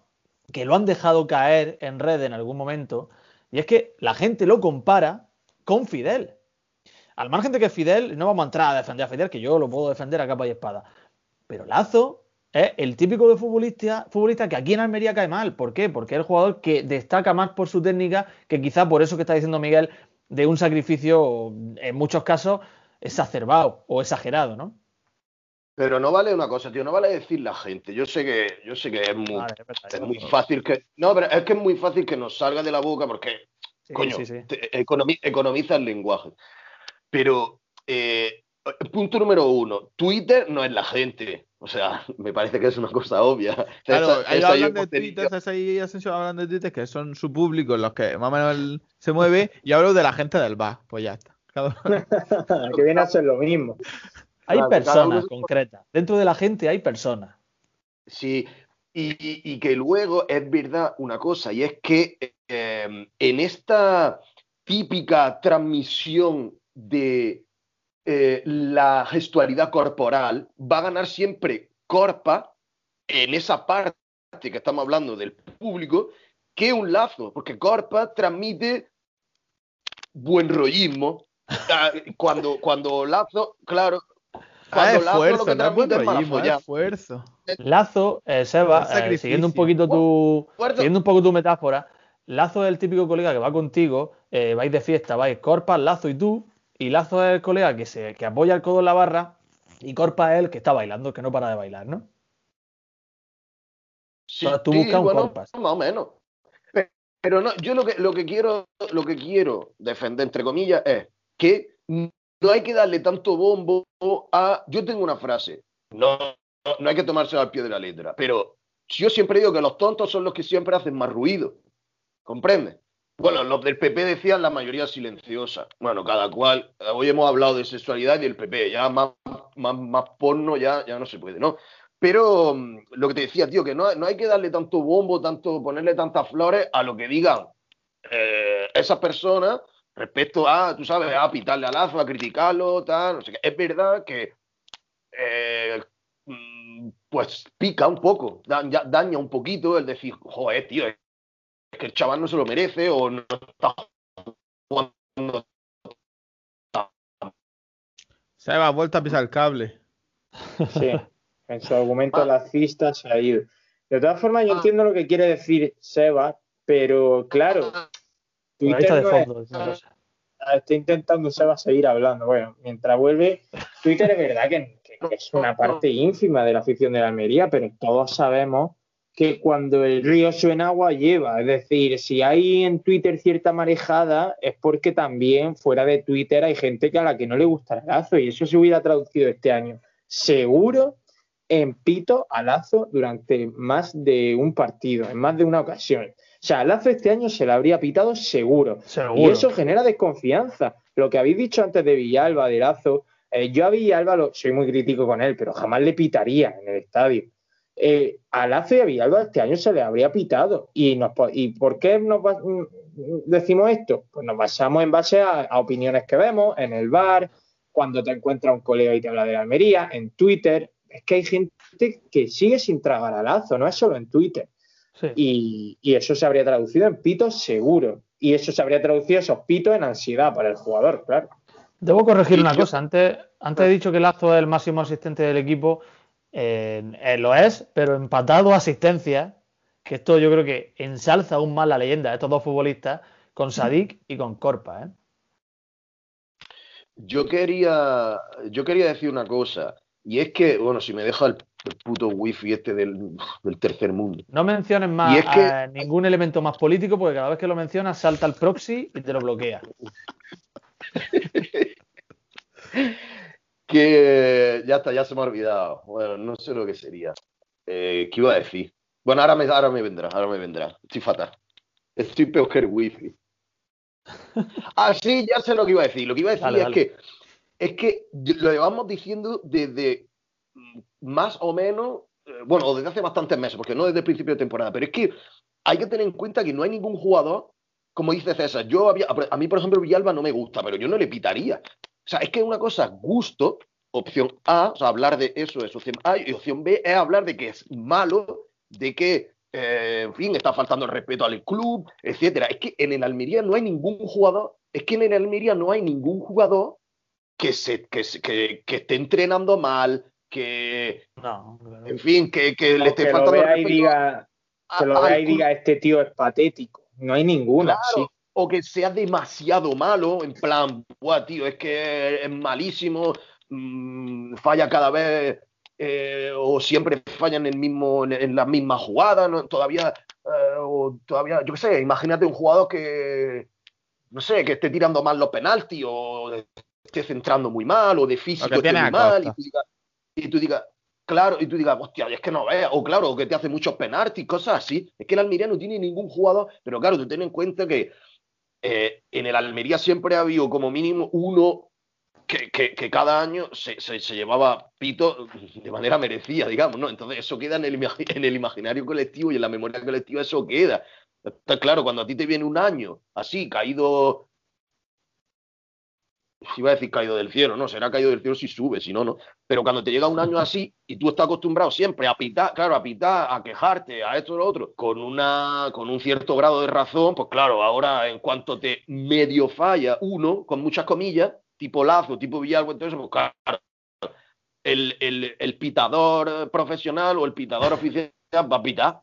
[SPEAKER 3] que lo han dejado caer en red en algún momento, y es que la gente lo compara con Fidel. Al margen de que Fidel, no vamos a entrar a defender a Fidel, que yo lo puedo defender a capa y espada, pero Lazo es el típico de futbolista, futbolista que aquí en Almería cae mal. ¿Por qué? Porque es el jugador que destaca más por su técnica que quizá por eso que está diciendo Miguel de un sacrificio, en muchos casos, exacerbado o exagerado, ¿no?
[SPEAKER 4] Pero no vale una cosa, tío, no vale decir la gente. Yo sé que, yo sé que es muy, es muy fácil que. No, pero es que es muy fácil que nos salga de la boca porque, coño, economiza el lenguaje. Pero, eh, punto número uno, Twitter no es la gente. O sea, [laughs] me parece que es una cosa obvia. [laughs]
[SPEAKER 5] Claro, ellos hablan de Twitter, ahí hablan de Twitter, que son su público, los que más o menos se mueve, y hablo de la gente del bar, pues ya está. [laughs]
[SPEAKER 2] que viene a ser lo mismo.
[SPEAKER 3] Hay personas concretas. Dentro de la gente hay personas.
[SPEAKER 4] Sí, y, que luego es verdad una cosa, y es que em, en esta típica transmisión de eh, la gestualidad corporal, va a ganar siempre Corpa en esa parte que estamos hablando del público, que un lazo, porque Corpa transmite buen rollismo. Ah, cuando, cuando Lazo, claro,
[SPEAKER 5] Ah, esfuerzo,
[SPEAKER 3] Lazo, eh, Seba, eh, siguiendo un poquito tu siguiendo un poco tu metáfora, Lazo es el típico colega que va contigo, eh, vais de fiesta, vais Corpa, Lazo y tú, y Lazo es el colega que se que apoya el codo en la barra y Corpa es el que está bailando, que no para de bailar, ¿no?
[SPEAKER 4] Sí, tú buscas un Corpas. Más o menos. Pero no, yo lo que, lo que quiero, lo que quiero defender, entre comillas, es que no hay que darle tanto bombo a... Yo tengo una frase, no, no, hay que tomársela al pie de la letra, pero yo siempre digo que los tontos son los que siempre hacen más ruido, ¿comprende? Bueno, los del PP decían la mayoría silenciosa. Bueno, cada cual. Hoy hemos hablado de sexualidad y del PP. Ya más, más, más porno ya, ya no se puede, ¿no? Pero mm, lo que te decía, tío, que no, no, hay que darle tanto bombo, tanto ponerle tantas flores a lo que digan eh, esas personas respecto a, tú sabes, a pitarle a Lazo, a criticarlo, tal, no sé qué. Es verdad que, eh, mm, pues pica un poco, daña, un poquito el decir, joder, tío, que el chaval no se lo merece o no está jugando
[SPEAKER 5] Se va vuelto a pisar el cable. [laughs]
[SPEAKER 2] Sí, en su argumento lacista se ha ido. De todas formas, yo entiendo lo que quiere decir Seba, pero claro, Twitter no es- Ah, Estoy intentando Seba seguir hablando. Bueno, mientras vuelve, Twitter es verdad que, que es una [laughs] parte ínfima de la afición de la Almería, pero todos sabemos que cuando el río suena agua lleva. Es decir, si hay en Twitter cierta marejada, es porque también fuera de Twitter hay gente que a la que no le gusta el lazo, y eso se hubiera traducido este año. Seguro en pito a Lazo durante más de un partido, en más de una ocasión. O sea, Lazo este año se le habría pitado seguro.
[SPEAKER 3] Seguro.
[SPEAKER 2] Y eso genera desconfianza. Lo que habéis dicho antes de Villalba, de Lazo, eh, yo a Villalba lo, soy muy crítico con él, pero jamás le pitaría en el estadio. Eh, a Lazo y a Villalba este año se le habría pitado. ¿Y, nos, ¿y por qué nos mm, decimos esto? Pues nos basamos en base a, a opiniones que vemos en el bar, cuando te encuentras un colega y te habla de la Almería, en Twitter. Es que hay gente que sigue sin tragar a Lazo, no es solo en Twitter.
[SPEAKER 3] Sí.
[SPEAKER 2] Y, y eso se habría traducido en pitos seguro. Y eso se habría traducido esos pitos en ansiedad para el jugador, claro.
[SPEAKER 3] Debo corregir una cosa. Antes, antes he dicho que Lazo es el máximo asistente del equipo. Eh, eh, lo es, pero empatado a asistencia, que esto yo creo que ensalza aún más la leyenda de estos dos futbolistas, con Sadik y con Corpa. ¿eh?
[SPEAKER 4] Yo quería, yo quería decir una cosa, y es que, bueno, si me deja el, el puto wifi este del, del tercer mundo.
[SPEAKER 3] No menciones más
[SPEAKER 4] que-
[SPEAKER 3] ningún elemento más político, porque cada vez que lo mencionas salta el proxy y te lo bloquea. [laughs]
[SPEAKER 4] Que ya está, ya se me ha olvidado. Bueno, no sé lo que sería. Eh, ¿Qué iba a decir? Bueno, ahora me, ahora me vendrá, ahora me vendrá. Estoy fatal. Estoy peor que el wifi. [laughs] Ah, sí, ya sé lo que iba a decir. Lo que iba a decir
[SPEAKER 3] Dale,
[SPEAKER 4] es
[SPEAKER 3] dale.
[SPEAKER 4] que es que lo llevamos diciendo desde más o menos, eh, bueno, desde hace bastantes meses, porque no desde el principio de temporada, pero es que hay que tener en cuenta que no hay ningún jugador, como dice César, yo había, a mí por ejemplo Villalba no me gusta, pero yo no le pitaría. O sea, es que una cosa gusto, opción A, o sea, hablar de eso es opción A, y opción B es hablar de que es malo, de que, eh, en fin, está faltando el respeto al club, etcétera. Es que en el Almería no hay ningún jugador, es que en el Almería no hay ningún jugador que, se, que, que, que esté entrenando mal, que,
[SPEAKER 3] No, claro.
[SPEAKER 4] en fin, que, que le esté
[SPEAKER 2] que lo
[SPEAKER 4] faltando el
[SPEAKER 2] y
[SPEAKER 4] respeto
[SPEAKER 2] diga,
[SPEAKER 4] a-
[SPEAKER 2] que lo vea y
[SPEAKER 4] club.
[SPEAKER 2] diga, este tío es patético. No hay ninguna,
[SPEAKER 4] Claro,
[SPEAKER 2] sí.
[SPEAKER 4] O que sea demasiado malo, en plan, Buah, tío, es que es malísimo, mm, falla cada vez, eh, o siempre falla en el mismo, en, en la misma jugada, ¿no? todavía, eh, o todavía, yo qué sé, imagínate un jugador que, no sé, que esté tirando mal los penaltis, o esté centrando muy mal, o de físico esté muy mal, y tú digas, y tú digas, Claro, y tú digas, hostia, es que no veas, o claro, que te hace muchos penaltis, cosas así. Es que el Almería no tiene ningún jugador, pero claro, tú ten en cuenta que eh, en el Almería siempre ha habido como mínimo uno que, cada año se, se- llevaba pito de manera merecida, digamos, ¿no? Entonces eso queda en el, [laughs] en el imaginario colectivo y en la memoria colectiva eso queda. Está claro, cuando a ti te viene un año así, caído, iba a decir caído del cielo, no, será caído del cielo si sube, si no, no. Pero cuando te llega un año así y tú estás acostumbrado siempre a pitar, claro, a pitar, a quejarte, a esto y lo otro, con, una, con un cierto grado de razón, pues claro, ahora en cuanto te medio falla uno, con muchas comillas, tipo Lazo, tipo Villalba, entonces, pues claro, el, el, el pitador profesional o el pitador oficial va a pitar.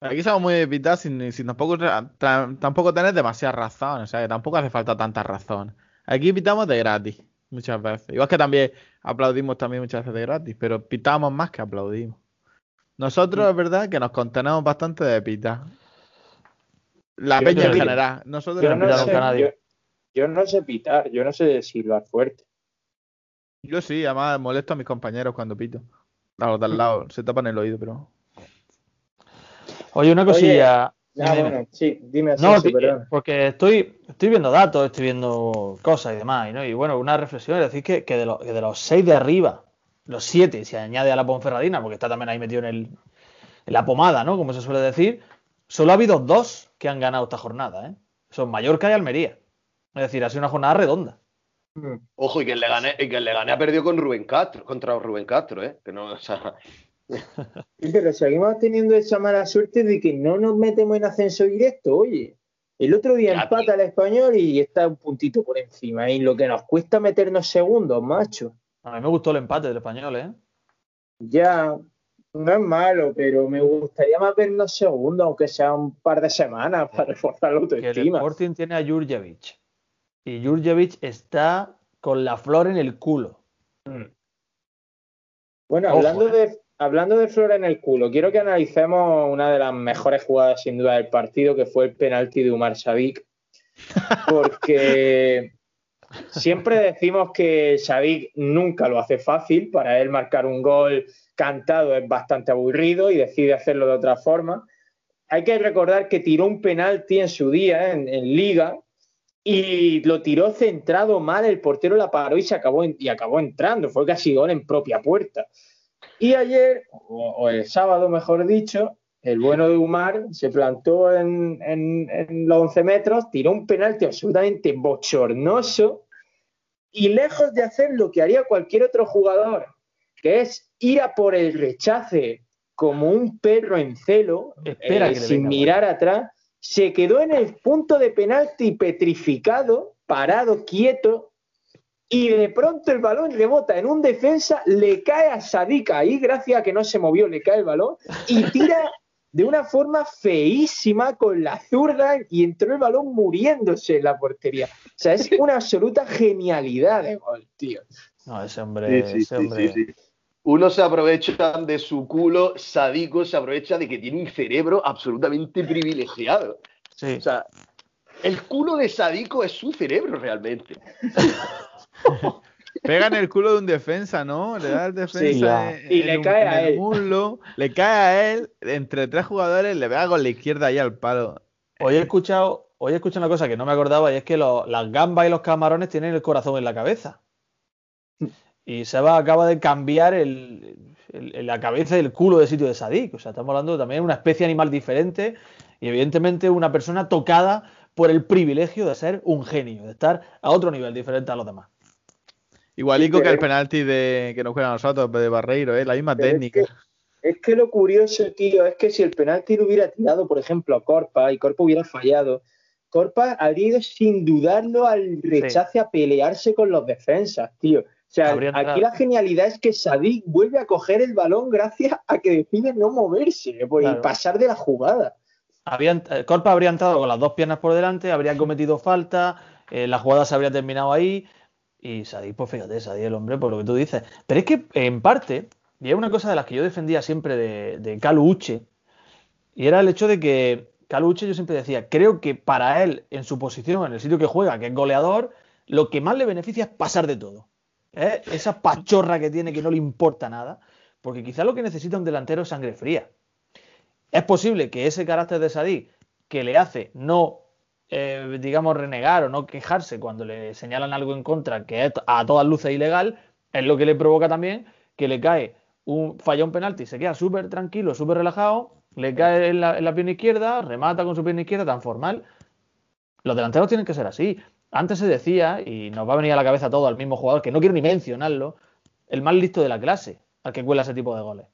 [SPEAKER 5] Aquí somos muy de pitar sin, sin tampoco, tampoco tener demasiada razón. O sea, que tampoco hace falta tanta razón. Aquí pitamos de gratis, muchas veces. Igual que también aplaudimos también muchas veces de gratis, pero pitamos más que aplaudimos. Nosotros es verdad que nos contenemos bastante de pitar. La
[SPEAKER 2] Yo
[SPEAKER 5] peña
[SPEAKER 3] no
[SPEAKER 5] en general. Nosotros
[SPEAKER 2] Yo
[SPEAKER 3] no
[SPEAKER 2] sé,
[SPEAKER 3] a nadie.
[SPEAKER 2] yo, yo no sé pitar, yo no sé silbar fuerte.
[SPEAKER 5] Yo sí, además molesto a mis compañeros cuando pito. A los de al lado, se tapan el oído, pero.
[SPEAKER 3] Oye, una cosilla.
[SPEAKER 2] Ah,
[SPEAKER 3] Dime,
[SPEAKER 2] bueno, sí, dime
[SPEAKER 3] No,
[SPEAKER 2] Asensio,
[SPEAKER 3] ti-
[SPEAKER 2] perdón.
[SPEAKER 3] porque estoy, estoy viendo datos, estoy viendo cosas y demás, ¿no? Y bueno, una reflexión es decir que, que de, los, que de los seis de arriba, los siete, si añade a la Ponferradina, porque está también ahí metido en, el, en la pomada, ¿no? Como se suele decir, solo ha habido dos que han ganado esta jornada, ¿eh? Son Mallorca y Almería. Es decir, ha sido una jornada redonda.
[SPEAKER 4] Ojo, y que le gané, y que le gané ha perdido con Rubén Castro, contra Rubén Castro, ¿eh? Que no, o sea,
[SPEAKER 2] Sí, Pero seguimos teniendo esa mala suerte de que no nos metemos en ascenso directo, oye. El otro día
[SPEAKER 4] Ya,
[SPEAKER 2] empata el español y está un puntito por encima. Y lo que nos cuesta meternos segundos, macho.
[SPEAKER 3] A mí me gustó el empate del español, ¿eh?
[SPEAKER 2] Ya, no es malo, pero me gustaría más vernos segundos, aunque sea un par de semanas, para reforzar la
[SPEAKER 3] Que el
[SPEAKER 2] autoestima.
[SPEAKER 3] Sporting tiene a Jurjevic. Y Jurjevic está con la flor en el culo.
[SPEAKER 2] Bueno,
[SPEAKER 3] Ojo,
[SPEAKER 2] hablando,
[SPEAKER 3] eh.
[SPEAKER 2] de, hablando de flor en el culo, quiero que analicemos una de las mejores jugadas sin duda del partido, que fue el penalti de Umar Sadik, porque [laughs] siempre decimos que Sadik nunca lo hace fácil, para él marcar un gol cantado es bastante aburrido y decide hacerlo de otra forma. Hay que recordar que tiró un penalti en su día, en, en Liga, y lo tiró centrado mal, el portero la paró y se acabó y acabó entrando, fue casi gol en propia puerta. Y ayer, o, o el sábado mejor dicho, el bueno de Umar se plantó en, en- en los 11 metros, tiró un penalti absolutamente bochornoso y lejos de hacer lo que haría cualquier otro jugador, que es ir a por el rechace como un perro en celo,
[SPEAKER 3] Espera
[SPEAKER 2] eh, sin
[SPEAKER 3] venga,
[SPEAKER 2] mirar atrás, se quedó en el punto de penalti petrificado, parado, quieto, y de pronto el balón rebota en un defensa, le cae a Sadik ahí, gracias a que no se movió, le cae el balón, y tira de una forma feísima con la zurda y entró el balón muriéndose en la portería. O sea, es una absoluta genialidad de gol, tío.
[SPEAKER 3] No, ese hombre.
[SPEAKER 4] Sí, sí,
[SPEAKER 3] ese hombre...
[SPEAKER 4] sí, sí. Unos se aprovechan de su culo, Sadico se aprovecha de que tiene un cerebro absolutamente privilegiado.
[SPEAKER 3] Sí.
[SPEAKER 4] O sea, el culo de Sadico es su cerebro realmente. [laughs] [laughs]
[SPEAKER 5] Pega en el culo de un defensa, ¿no? Le da al defensa en,
[SPEAKER 2] Y le
[SPEAKER 5] en
[SPEAKER 2] cae
[SPEAKER 5] en
[SPEAKER 2] a
[SPEAKER 5] el
[SPEAKER 2] él.
[SPEAKER 5] muslo, le cae a él, entre tres jugadores, le pega con la izquierda ahí al palo.
[SPEAKER 3] Hoy he escuchado, hoy he escuchado una cosa que no me acordaba y es que lo- las gambas y los camarones tienen el corazón en la cabeza. Y Seba acaba de cambiar el, el- el- la cabeza y el culo de sitio de Sadik. O sea, estamos hablando también de una especie animal diferente y evidentemente una persona tocada por el privilegio de ser un genio, de estar a otro nivel diferente a los demás.
[SPEAKER 5] Igualico
[SPEAKER 2] Sí,
[SPEAKER 5] que el penalti de que nos juega a nosotros, de Barreiro, ¿eh? la misma
[SPEAKER 2] Pero es
[SPEAKER 5] técnica.
[SPEAKER 2] que- Es que lo curioso, tío, es que si el penalti lo hubiera tirado, por ejemplo, a Corpa y Corpa hubiera fallado, Corpa habría ido sin dudarlo al rechace a pelearse con los defensas, tío. O sea,
[SPEAKER 3] Habría entrado.
[SPEAKER 2] aquí la genialidad es que Sadik vuelve a coger el balón gracias a que decide no moverse pues,
[SPEAKER 3] Claro.
[SPEAKER 2] y pasar de la jugada.
[SPEAKER 3] Había, eh, Corpa habría entrado con las dos piernas por delante, habría cometido falta, eh, la jugada se habría terminado ahí. Y Sadik, pues fíjate, Sadik el hombre, por lo que tú dices. Pero es que, en parte, y es una cosa de las que yo defendía siempre de, de Calu Uche, y era el hecho de que Calu Uche, yo siempre decía, creo que para él, en su posición, en el sitio que juega, que es goleador, lo que más le beneficia es pasar de todo. ¿eh? Esa pachorra que tiene que no le importa nada, porque quizás lo que necesita un delantero es sangre fría. Es posible que ese carácter de Sadik, que le hace no, eh, digamos, renegar o no quejarse cuando le señalan algo en contra, que es a todas luces ilegal, es lo que le provoca también que le cae un falla un penalti, se queda súper tranquilo, súper relajado, le cae en la, en la pierna izquierda, remata con su pierna izquierda tan formal. Los delanteros tienen que ser así. Antes se decía, y nos va a venir a la cabeza todo al mismo jugador, que no quiero ni mencionarlo, el más listo de la clase, al que cuela ese tipo de goles.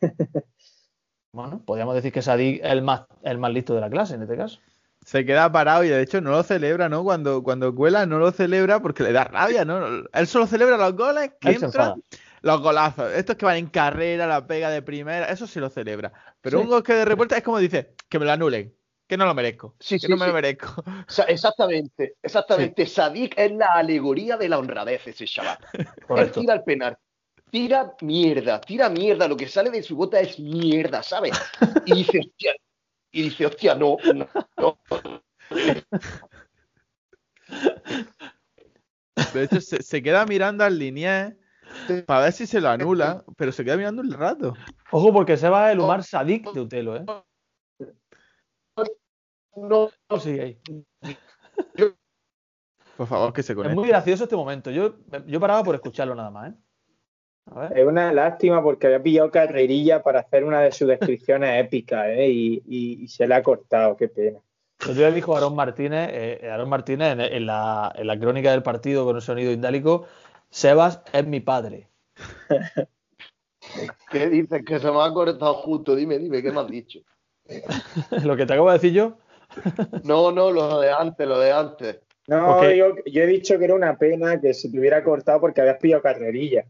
[SPEAKER 3] [laughs] Bueno, podríamos decir que Sadik es el más, el más listo de la clase en este caso.
[SPEAKER 5] Se queda parado y de hecho no lo celebra, ¿no? Cuando, cuando cuela no lo celebra porque le da rabia, ¿no? Él solo celebra los goles que entran, los golazos. Estos que van en carrera, la pega de primera, eso sí lo celebra. Pero
[SPEAKER 3] Sí.
[SPEAKER 5] un gol que de repuerta es como dice, que me lo anulen, que no lo merezco,
[SPEAKER 4] Sí,
[SPEAKER 5] que
[SPEAKER 4] sí,
[SPEAKER 5] no me lo merezco.
[SPEAKER 4] O sea, exactamente, exactamente. Sadik es la alegoría de la honradez, ese chaval. Él tira el penal. Tira mierda, tira mierda. Lo que sale de su bota es mierda, ¿sabes? Y dice, hostia, y dice, hostia, no, no, no.
[SPEAKER 5] De hecho, se, se queda mirando al linier para ver si se lo anula, pero se queda mirando un rato.
[SPEAKER 3] Ojo, porque se va el Umar Sadik de Utelo, ¿eh?
[SPEAKER 4] no,
[SPEAKER 3] No sigue ahí.
[SPEAKER 5] Por favor, que se
[SPEAKER 3] Es
[SPEAKER 5] conecte.
[SPEAKER 3] muy gracioso este momento. Yo, yo paraba por escucharlo nada más, ¿eh? A.
[SPEAKER 2] Es una lástima porque había pillado carrerilla para hacer una de sus descripciones [laughs] épicas ¿eh? y, y- y se le ha cortado, qué pena.
[SPEAKER 3] El otro día dijo Aarón Martínez, eh, Aarón Martínez en, en la, en la crónica del partido con el sonido indálico, Sebas es mi padre.
[SPEAKER 4] ¿Qué dices? Que se me ha cortado justo. Dime, dime, ¿qué me has dicho? [laughs]
[SPEAKER 3] Lo que te acabo de decir yo. [laughs]
[SPEAKER 4] No, no, lo de antes, lo de antes.
[SPEAKER 2] No, yo, yo he dicho que era una pena que se te hubiera cortado porque habías pillado carrerilla.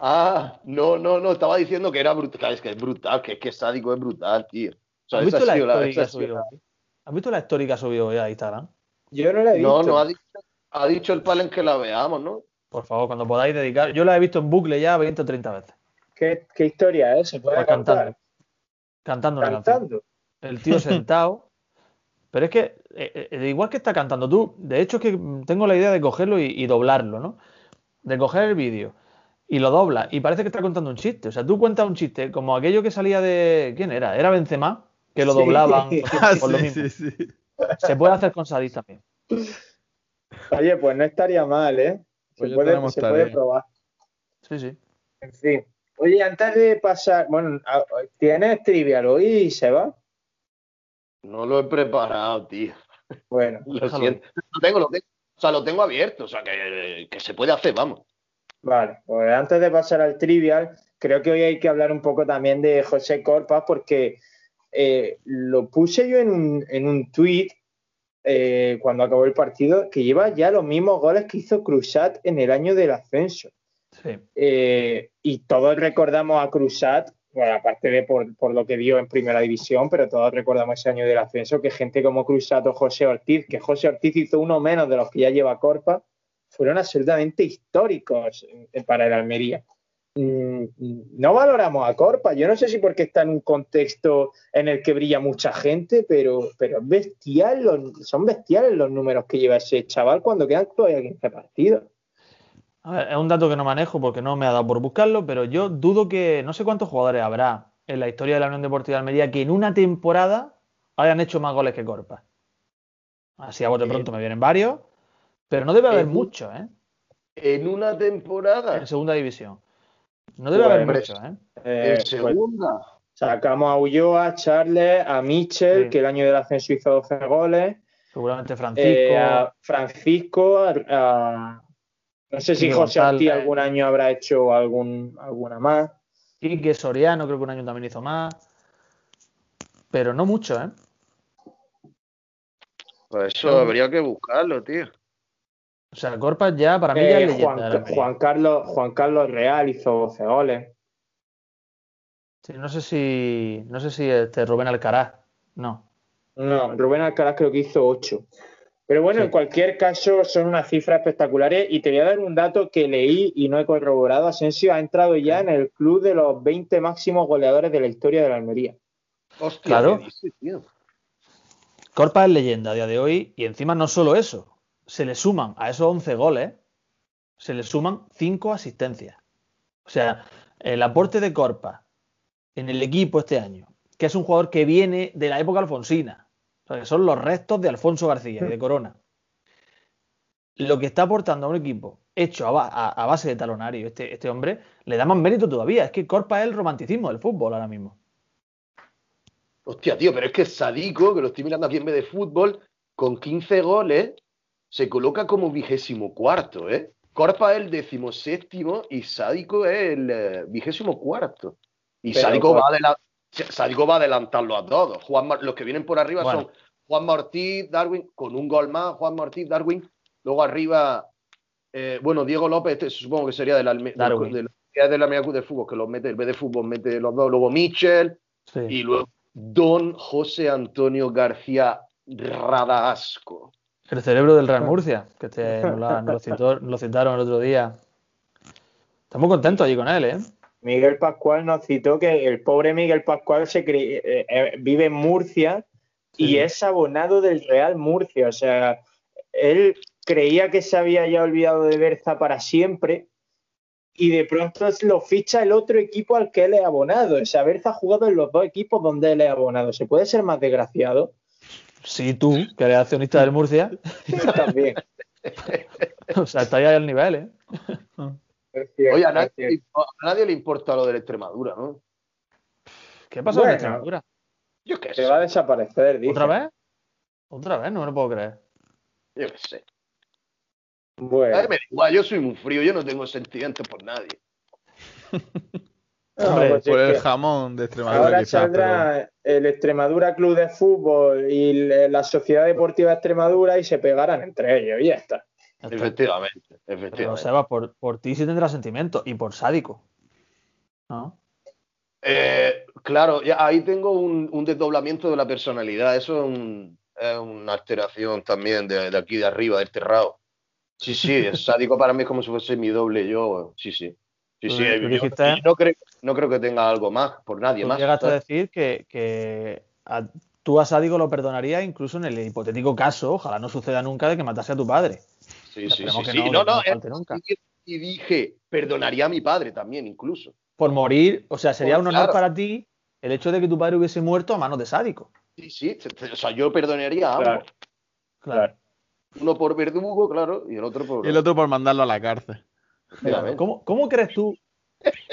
[SPEAKER 4] Ah, no, no, no, estaba diciendo que era brutal. Es que es brutal, que es que sádico es brutal, tío. O sea,
[SPEAKER 3] ¿Has visto la
[SPEAKER 4] la- ha
[SPEAKER 3] subido
[SPEAKER 4] la-?
[SPEAKER 3] ¿Has visto la story que ha subido hoy a Instagram?
[SPEAKER 2] Yo no la he visto.
[SPEAKER 4] No, no, ha dicho, ha dicho el palen que la veamos, ¿no?
[SPEAKER 3] Por favor, cuando podáis dedicar. Yo la he visto en bucle ya 20 o 30 veces.
[SPEAKER 2] ¿Qué, qué historia es? ¿Se puede
[SPEAKER 3] Pues
[SPEAKER 2] contar?
[SPEAKER 3] cantando. Cantando una canción.
[SPEAKER 2] Cantando.
[SPEAKER 3] El tío sentado. Pero es que, eh, eh, igual que está cantando tú, de hecho es que tengo la idea de cogerlo y, y doblarlo, ¿no? De coger el vídeo y lo dobla y parece que está contando un chiste. O sea, tú cuentas un chiste como aquello que salía de. ¿Quién era? Era Benzema, que lo
[SPEAKER 2] Sí.
[SPEAKER 3] doblaban [laughs]
[SPEAKER 5] Ah,
[SPEAKER 3] por lo mismo.
[SPEAKER 5] sí, sí.
[SPEAKER 3] Se puede hacer con Sadis también.
[SPEAKER 2] Oye, pues no estaría mal, ¿eh? Se,
[SPEAKER 5] Pues
[SPEAKER 2] puede, se probar.
[SPEAKER 3] Sí, sí.
[SPEAKER 2] En fin. Oye, antes de pasar, bueno, a- ¿tienes trivial hoy, Seba?
[SPEAKER 4] No lo he preparado, tío.
[SPEAKER 2] Bueno,
[SPEAKER 4] Lo siento. Lo tengo, lo tengo. O sea, lo tengo abierto. O sea, que, que se puede hacer, vamos.
[SPEAKER 2] Vale. Pues antes de pasar al trivial, creo que hoy hay que hablar un poco también de José Corpas porque eh, lo puse yo en un, en un tweet eh, cuando acabó el partido, que lleva ya los mismos goles que hizo Cruzat en el año del ascenso.
[SPEAKER 3] Sí.
[SPEAKER 2] Eh, y todos recordamos a Cruzat, bueno, aparte de por, por lo que dio en primera división, pero todos recordamos ese año del ascenso, que gente como Cruzat o José Ortiz, que José Ortiz hizo uno menos de los que ya lleva Corpa, fueron absolutamente históricos eh, para el Almería. Mm, No valoramos a Corpa, yo no sé si porque está en un contexto en el que brilla mucha gente, pero, pero es bestial, los- son bestiales los números que lleva ese chaval cuando quedan todavía 15 partidos.
[SPEAKER 3] A ver, es un dato que no manejo porque no me ha dado por buscarlo, pero yo dudo que no sé cuántos jugadores habrá en la historia de la Unión Deportiva de Almería que en una temporada hayan hecho más goles que Corpa. Así a bote pronto me vienen varios, pero no debe haber
[SPEAKER 4] Eh,
[SPEAKER 3] muchos, ¿eh?
[SPEAKER 4] En una temporada.
[SPEAKER 3] En segunda división. No debe haber
[SPEAKER 2] Pues,
[SPEAKER 3] muchos, ¿eh?
[SPEAKER 2] Eh,
[SPEAKER 4] En segunda.
[SPEAKER 2] Sacamos a Ulloa, a Charles, a Michel,
[SPEAKER 3] Sí.
[SPEAKER 2] que el año del ascenso hizo 12 goles,
[SPEAKER 3] Seguramente Francisco.
[SPEAKER 2] eh, a Francisco, a, a- no sé si
[SPEAKER 3] Quique
[SPEAKER 2] José
[SPEAKER 3] González.
[SPEAKER 2] algún año habrá hecho algún, alguna más.
[SPEAKER 3] Quique Soriano, creo que un año también hizo más. Pero no mucho, ¿eh?
[SPEAKER 4] Pues eso habría que buscarlo, tío.
[SPEAKER 3] O sea, Corpa ya, para mí, ya
[SPEAKER 2] Eh,
[SPEAKER 3] es leyenda.
[SPEAKER 2] Juan. Juan Carlos, Juan Carlos Real hizo 12 goles.
[SPEAKER 3] Sí, no sé si. No sé si este Rubén Alcaraz. No.
[SPEAKER 2] No, Rubén Alcaraz creo que hizo 8. Pero bueno,
[SPEAKER 3] Sí.
[SPEAKER 2] en cualquier caso son unas cifras espectaculares y te voy a dar un dato que leí y no he corroborado. Asensio ha entrado ya en el club de los 20 máximos goleadores de la historia de la Almería.
[SPEAKER 4] Hostia,
[SPEAKER 3] Claro.
[SPEAKER 4] ¿qué dices, tío?
[SPEAKER 3] Corpa es leyenda a día de hoy y encima no solo eso, se le suman a esos 11 goles, se le suman 5 asistencias. O sea, el aporte de Corpa en el equipo este año, que es un jugador que viene de la época alfonsina, o sea, que son los restos de Alfonso García y de Corona. Lo que está aportando a un equipo hecho a, ba- a- a base de talonario, este, este hombre, le da más mérito todavía. Es que Corpa es el romanticismo del fútbol ahora mismo.
[SPEAKER 4] Hostia, tío, pero es que Sadico, que lo estoy mirando aquí en vez de fútbol, con 15 goles, se coloca como vigésimo cuarto, ¿eh? Corpa es el decimoséptimo y Sádico es el eh, vigésimo cuarto. Y
[SPEAKER 2] Pero
[SPEAKER 4] Sádico va, a Sádico va a adelantarlo a todos. Juan Mar- los que vienen por arriba
[SPEAKER 3] Bueno.
[SPEAKER 4] son Juan Ortiz, Darwin, con un gol más, Juan Ortiz, Darwin. Luego arriba, eh, bueno, Diego López, este supongo que sería Alme-
[SPEAKER 3] Darwin.
[SPEAKER 4] del, del, que es del de Fútbol, que los mete, el B de fútbol mete los dos. Luego Michel,
[SPEAKER 3] Sí.
[SPEAKER 4] y luego Don José Antonio García Radasco.
[SPEAKER 3] El cerebro del Real [laughs] Murcia, que este, nos, la- nos lo, citó- nos lo citaron el otro día. Estamos contentos allí con él, ¿eh?
[SPEAKER 2] Miguel Pascual nos citó que el pobre Miguel Pascual se eh, eh, vive en Murcia y es abonado del Real Murcia. O sea, él creía que se había ya olvidado de Berza para siempre y de pronto lo ficha el otro equipo al que él es abonado. O sea, Berza ha jugado en los dos equipos donde él es abonado. ¿Se puede ser más desgraciado?
[SPEAKER 3] Sí, tú, que eres accionista del Murcia. [laughs]
[SPEAKER 2] También. [laughs]
[SPEAKER 3] O sea, está ahí al nivel, ¿eh?
[SPEAKER 2] Cierto,
[SPEAKER 4] Oye, a nadie, a nadie le importa lo de la Extremadura, ¿no?
[SPEAKER 3] ¿Qué pasó
[SPEAKER 2] Bueno.
[SPEAKER 3] en Extremadura?
[SPEAKER 4] Yo qué
[SPEAKER 2] Se
[SPEAKER 4] sé.
[SPEAKER 2] va a desaparecer, dice.
[SPEAKER 3] ¿Otra vez? ¿Otra vez? No me lo puedo creer.
[SPEAKER 4] Yo qué sé.
[SPEAKER 2] Bueno.
[SPEAKER 4] A mí me da igual, yo soy muy frío, yo no tengo sentimientos por nadie. [laughs]
[SPEAKER 2] Hombre,
[SPEAKER 5] por
[SPEAKER 2] pues es
[SPEAKER 5] el
[SPEAKER 2] que
[SPEAKER 5] jamón de Extremadura
[SPEAKER 2] Ahora
[SPEAKER 5] quizás,
[SPEAKER 2] saldrá el Extremadura Club de Fútbol y la Sociedad Deportiva Extremadura y se pegarán entre ellos y ya está.
[SPEAKER 3] Está.
[SPEAKER 4] Efectivamente,
[SPEAKER 3] Pero
[SPEAKER 4] efectivamente.
[SPEAKER 3] Seba, por, por ti sí tendrá sentimiento y por sádico. ¿No?
[SPEAKER 4] Eh, claro, ya ahí tengo un, un desdoblamiento de la personalidad. Eso es, un- es una alteración también de, de aquí de arriba, del terrado. Sí, sí, el sádico para mí es como si fuese mi doble yo. Sí, sí. Sí, sí. yo-
[SPEAKER 3] dijiste-
[SPEAKER 4] y no, creo, no creo que tenga algo más por nadie
[SPEAKER 3] Tú
[SPEAKER 4] más.
[SPEAKER 3] llegaste a decir que, que a- tú a sádico lo perdonarías incluso en el hipotético caso, ojalá no suceda nunca, de que matase a tu padre.
[SPEAKER 4] Sí, sí, sí.
[SPEAKER 3] que
[SPEAKER 4] sí.
[SPEAKER 3] no,
[SPEAKER 4] No,
[SPEAKER 3] no
[SPEAKER 4] eh,
[SPEAKER 3] nunca.
[SPEAKER 4] y- Y dije, perdonaría a mi padre también, incluso.
[SPEAKER 3] Por morir, o sea, sería
[SPEAKER 4] Pues
[SPEAKER 3] un honor
[SPEAKER 4] claro.
[SPEAKER 3] para ti el hecho de que tu padre hubiese muerto a manos de sádico.
[SPEAKER 4] Sí, sí. O sea, yo perdonaría a ambos.
[SPEAKER 2] Claro.
[SPEAKER 3] Claro.
[SPEAKER 4] Uno por verdugo, claro, y el otro por.
[SPEAKER 5] Y el otro por mandarlo a la cárcel.
[SPEAKER 3] ¿Cómo, cómo crees tú,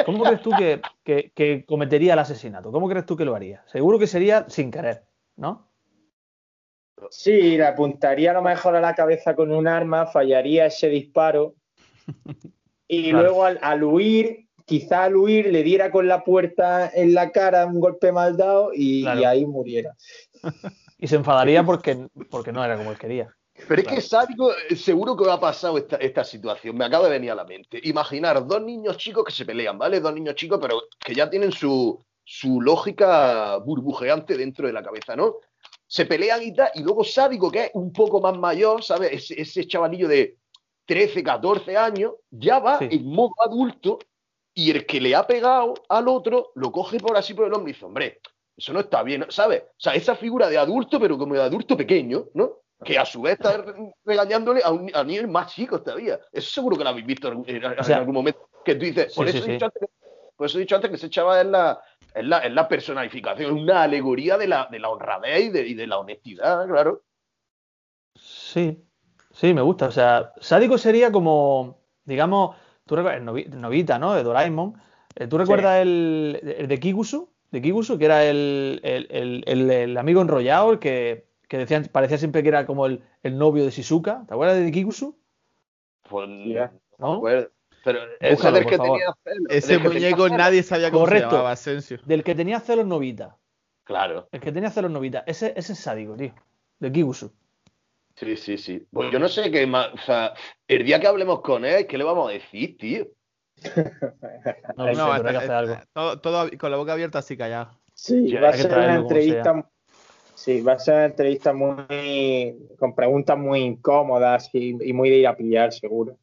[SPEAKER 3] cómo crees tú que, que- que cometería el asesinato? ¿Cómo crees tú que lo haría? Seguro que sería sin querer, ¿no?
[SPEAKER 2] Sí, le apuntaría a lo mejor a la cabeza con un arma, fallaría ese disparo [laughs] y
[SPEAKER 3] Claro.
[SPEAKER 2] luego al, al huir, quizá al huir le diera con la puerta en la cara un golpe mal dado y,
[SPEAKER 3] Claro.
[SPEAKER 2] y ahí muriera. [laughs]
[SPEAKER 3] Y se enfadaría [laughs] porque, porque no era como él quería.
[SPEAKER 4] Pero es que sádico, eh, seguro que ha pasado esta, esta situación. Me acaba de venir a la mente. Imaginar dos niños chicos que se pelean, ¿vale? Dos niños chicos, pero que ya tienen su, su lógica burbujeante dentro de la cabeza, ¿no? Se pelean y tal, y luego sádico, que es un poco más mayor, ¿sabes? Ese, ese chavalillo de 13, 14 años, ya va
[SPEAKER 3] Sí.
[SPEAKER 4] en modo adulto y el que le ha pegado al otro lo coge por así por el hombro y dice, hombre, eso no está bien, ¿sabes? O sea, esa figura de adulto, pero como de adulto pequeño, ¿no? Que a su vez está re- regañándole a, un, a niños más chicos todavía. Eso seguro que lo habéis visto en, en- en
[SPEAKER 3] O sea,
[SPEAKER 4] algún momento. Que tú dices, por, eso
[SPEAKER 3] sí,
[SPEAKER 4] he dicho antes, por eso he dicho antes que ese chaval es la, es la, es la personificación, una alegoría de la, de la honradez y de, y de la honestidad, claro.
[SPEAKER 3] Sí, sí, me gusta. O sea, sádico sería como, digamos, tú recuerdas, Novita, ¿no? De Doraemon. Eh, ¿Tú recuerdas el, el de Kigusu? De Kigusu, que era el- el- el amigo enrollado, el que, que decían, parecía siempre que era como el, el novio de Shizuka. ¿Te acuerdas de Kigusu?
[SPEAKER 4] Pues, no me
[SPEAKER 3] ¿No?
[SPEAKER 4] acuerdo. Pero
[SPEAKER 3] Búscalo,
[SPEAKER 4] ese que tenía tenía
[SPEAKER 5] muñeco nadie sabía cómo
[SPEAKER 3] Correcto.
[SPEAKER 5] se llamaba, Asensio.
[SPEAKER 3] Del que tenía celos Novita.
[SPEAKER 4] Claro.
[SPEAKER 3] El que tenía celos Novita. Ese, ese es sádico, tío. De Kigusu.
[SPEAKER 4] Sí, sí, sí. Pues yo no sé qué más. O sea, el día que hablemos con él, ¿qué le vamos a decir, tío?
[SPEAKER 3] No,
[SPEAKER 5] No,
[SPEAKER 3] pero hay que hacer algo.
[SPEAKER 5] todo, todo con la boca abierta así callado.
[SPEAKER 2] Sí,
[SPEAKER 4] Ya,
[SPEAKER 2] va a ser una entrevista. Sí, va a ser una entrevista muy con preguntas muy incómodas y, y muy de ir a pillar, seguro.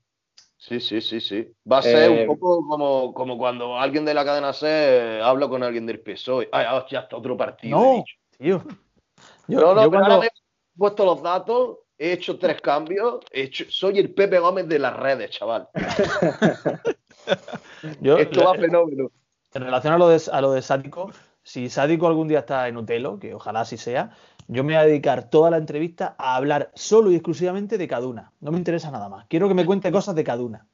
[SPEAKER 4] Sí, sí, sí, sí. Va a ser
[SPEAKER 2] Eh,
[SPEAKER 4] un poco como, como cuando alguien de la cadena C habla con alguien del PSOE. Ay, ya está otro partido. he
[SPEAKER 3] No,
[SPEAKER 4] dicho.
[SPEAKER 3] tío. Yo,
[SPEAKER 4] No, no,
[SPEAKER 3] yo cuando-
[SPEAKER 4] ahora he puesto los datos, he hecho tres cambios, he hecho- soy el Pepe Gómez de las redes, chaval. [laughs] [laughs]
[SPEAKER 3] yo-
[SPEAKER 4] Esto va fenómeno.
[SPEAKER 3] En relación a lo de, a lo de sádico, si sádico algún día está en Utelo, que ojalá así sea, yo me voy a dedicar toda la entrevista a hablar solo y exclusivamente de Caduna. No me interesa nada más. Quiero que me cuente cosas de Caduna.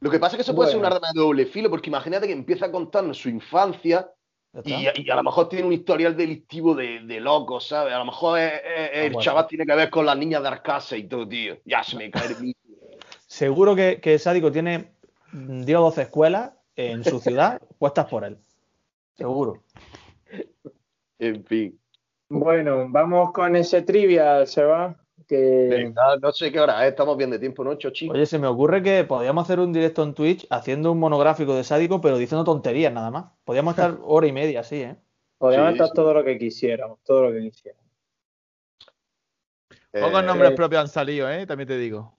[SPEAKER 4] Lo que pasa es que eso puede ser un arma de doble filo, porque imagínate que empieza a contarnos su infancia y, y a lo mejor tiene un historial delictivo de, de loco, ¿sabes? A lo mejor es- es- el
[SPEAKER 3] bueno.
[SPEAKER 4] chaval tiene que ver con las niñas de Arcasa y todo, tío. Ya se me cae el.
[SPEAKER 3] Seguro que, que sádico tiene mm, 10 o 12 escuelas en su ciudad puestas por él. Seguro.
[SPEAKER 4] En fin.
[SPEAKER 2] Bueno, vamos con ese trivial, Seba. Que
[SPEAKER 4] Venga, no sé qué hora es, estamos bien de tiempo, ¿no, Chochi?
[SPEAKER 3] Oye, se me ocurre que podríamos hacer un directo en Twitch haciendo un monográfico de sádico, pero diciendo tonterías nada más. Podríamos estar [laughs] hora y media así, ¿eh?
[SPEAKER 2] podíamos
[SPEAKER 4] Sí,
[SPEAKER 2] estar
[SPEAKER 4] sí.
[SPEAKER 2] todo lo que quisiéramos, todo lo que quisiéramos.
[SPEAKER 5] Pocos
[SPEAKER 4] Eh,
[SPEAKER 5] nombres
[SPEAKER 2] eh,
[SPEAKER 5] propios han salido, ¿eh? También te digo.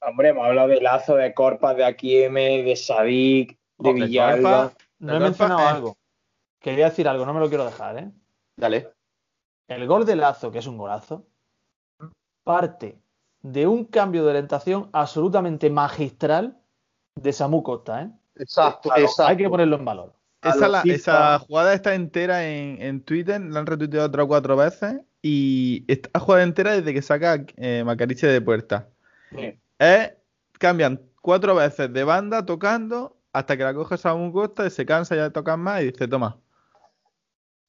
[SPEAKER 2] Hombre, hemos hablado de Lazo, de Corpas, de Akieme, de Sadik, de Villalba.
[SPEAKER 5] Corpa.
[SPEAKER 3] No he mencionado algo. Quería decir algo, no me lo quiero dejar, ¿eh?
[SPEAKER 4] Dale.
[SPEAKER 3] El gol de Lazo, que es un golazo, parte de un cambio de orientación absolutamente magistral de Samu Costa, ¿eh?
[SPEAKER 4] Exacto,
[SPEAKER 2] Claro,
[SPEAKER 4] exacto.
[SPEAKER 3] Hay que ponerlo en valor.
[SPEAKER 5] Esa, la- jugada está entera en, en Twitter, la han retuiteado otras cuatro veces. Y esta jugada entera desde que saca eh, Macariche de puerta.
[SPEAKER 2] Sí.
[SPEAKER 5] Cambian cuatro veces de banda tocando hasta que la coge Samu Costa y se cansa ya de tocar más y dice, toma,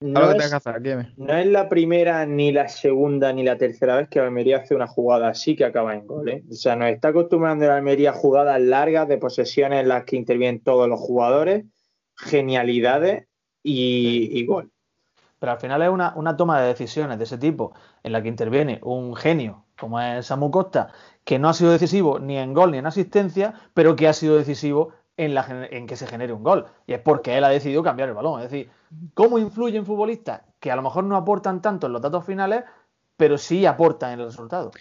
[SPEAKER 2] No
[SPEAKER 5] que
[SPEAKER 2] es,
[SPEAKER 5] tengas que hacer, Akieme".
[SPEAKER 2] no es la primera, ni la segunda, ni la tercera vez que Almería hace una jugada así que acaba en gol. ¿eh? O sea, nos está acostumbrando el Almería a jugadas largas de posesiones en las que intervienen todos los jugadores genialidades y, gol.
[SPEAKER 3] Pero al final es una, una, toma de decisiones de ese tipo en la que interviene un genio como es Samu Costa, que no ha sido decisivo ni en gol ni en asistencia, pero que ha sido decisivo en, la, en que se genere un gol. Y es porque él ha decidido cambiar el balón. Es decir, ¿cómo influyen futbolistas que a lo mejor no aportan tanto en los datos finales, pero sí aportan en el resultado?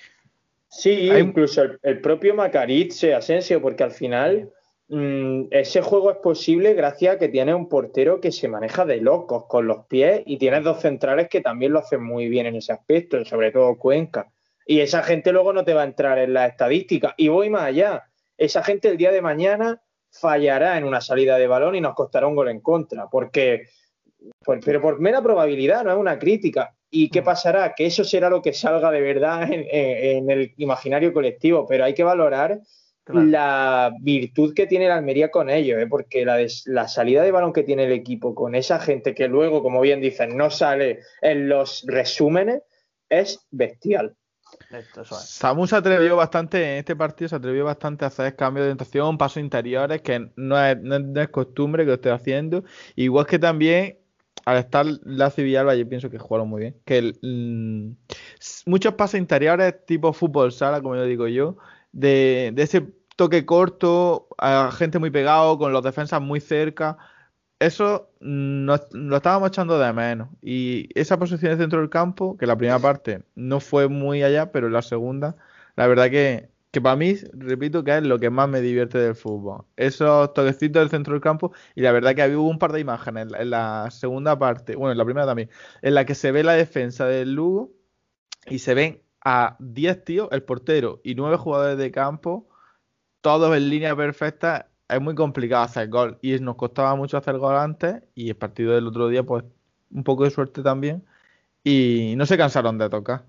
[SPEAKER 2] Sí, incluso el, propio Macaritze, Asensio, porque al final mm, ese juego es posible gracias a que tiene un portero que se maneja de locos con los pies y tienes dos centrales que también lo hacen muy bien en ese aspecto, sobre todo Cuenca. Y esa gente luego no te va a entrar en la estadística. Y voy más allá. Esa gente el día de mañana fallará en una salida de balón y nos costará un gol en contra. Porque, pero por mera probabilidad, no es una crítica. ¿Y qué mm. pasará? Que eso será lo que salga de verdad en, el imaginario colectivo, pero hay que valorar la virtud que tiene la Almería con ello, ¿eh? porque la, la, salida de balón que tiene el equipo con esa gente que luego, como bien dicen, no sale en los resúmenes, es bestial.
[SPEAKER 5] Samu se atrevió bastante en este partido, se atrevió bastante a hacer cambios de orientación, pasos interiores, que no es, es costumbre que lo esté haciendo. Igual que también al estar la Villalba, yo pienso que jugaron muy bien. Que mm, muchos pasos interiores, tipo fútbol sala, como yo digo yo, de, de ese toque corto, a gente muy pegado, con los defensas muy cerca. Eso mm, lo estábamos echando de menos. Y esa posición dentro del campo, que la primera parte no fue muy allá, pero la segunda, la verdad que, que para mí, repito, que es lo que más me divierte del fútbol. Esos toquecitos del centro del campo, y la verdad que había un par de imágenes en la segunda parte, bueno, en la primera también, en la que se ve la defensa del Lugo y se ven a 10 tíos, el portero y 9 jugadores de campo, todos en línea perfecta es muy complicado hacer gol y nos costaba mucho hacer gol antes y el partido del otro día pues un poco de suerte también y no se cansaron de tocar.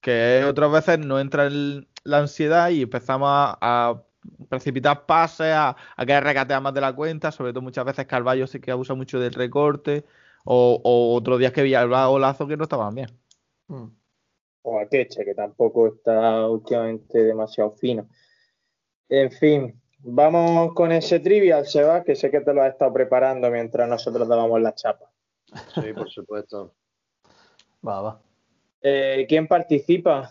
[SPEAKER 5] Que otras veces no entra la ansiedad y empezamos a, precipitar pases, a, a querer recatear más de la cuenta, sobre todo muchas veces Carballo sí que abusa mucho del recorte o, o otros días que Villalba o Lazo que no estaban bien.
[SPEAKER 2] Hmm. O a Queche, que tampoco está últimamente demasiado fino. En fin, Vamos con ese trivial, Seba, que sé que te lo has estado preparando mientras nosotros dábamos la chapa.
[SPEAKER 4] Sí, por supuesto.
[SPEAKER 3] va, va.
[SPEAKER 2] Eh, ¿Quién participa?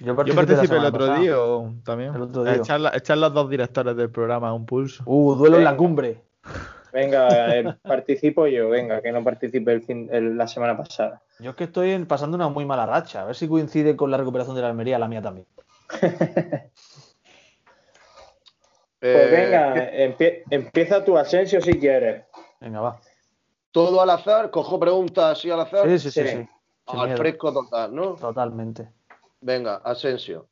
[SPEAKER 5] Yo participé, el otro día también. El otro día. Echar, los dos directores del programa a un pulso.
[SPEAKER 3] Uh, duelo en la cumbre.
[SPEAKER 2] Venga, eh, participo yo, venga, que no participe el fin, la semana pasada.
[SPEAKER 3] Yo es que estoy pasando una muy mala racha. A ver si coincide con la recuperación de la Almería, la mía también. [laughs]
[SPEAKER 2] Pues eh, venga, empieza tu Asensio si quieres.
[SPEAKER 3] Venga, va.
[SPEAKER 4] Todo al azar, cojo preguntas así al azar.
[SPEAKER 3] Sí, sí, sí. sí.
[SPEAKER 4] Al fresco total, ¿no?
[SPEAKER 3] Totalmente.
[SPEAKER 4] Venga, Asensio.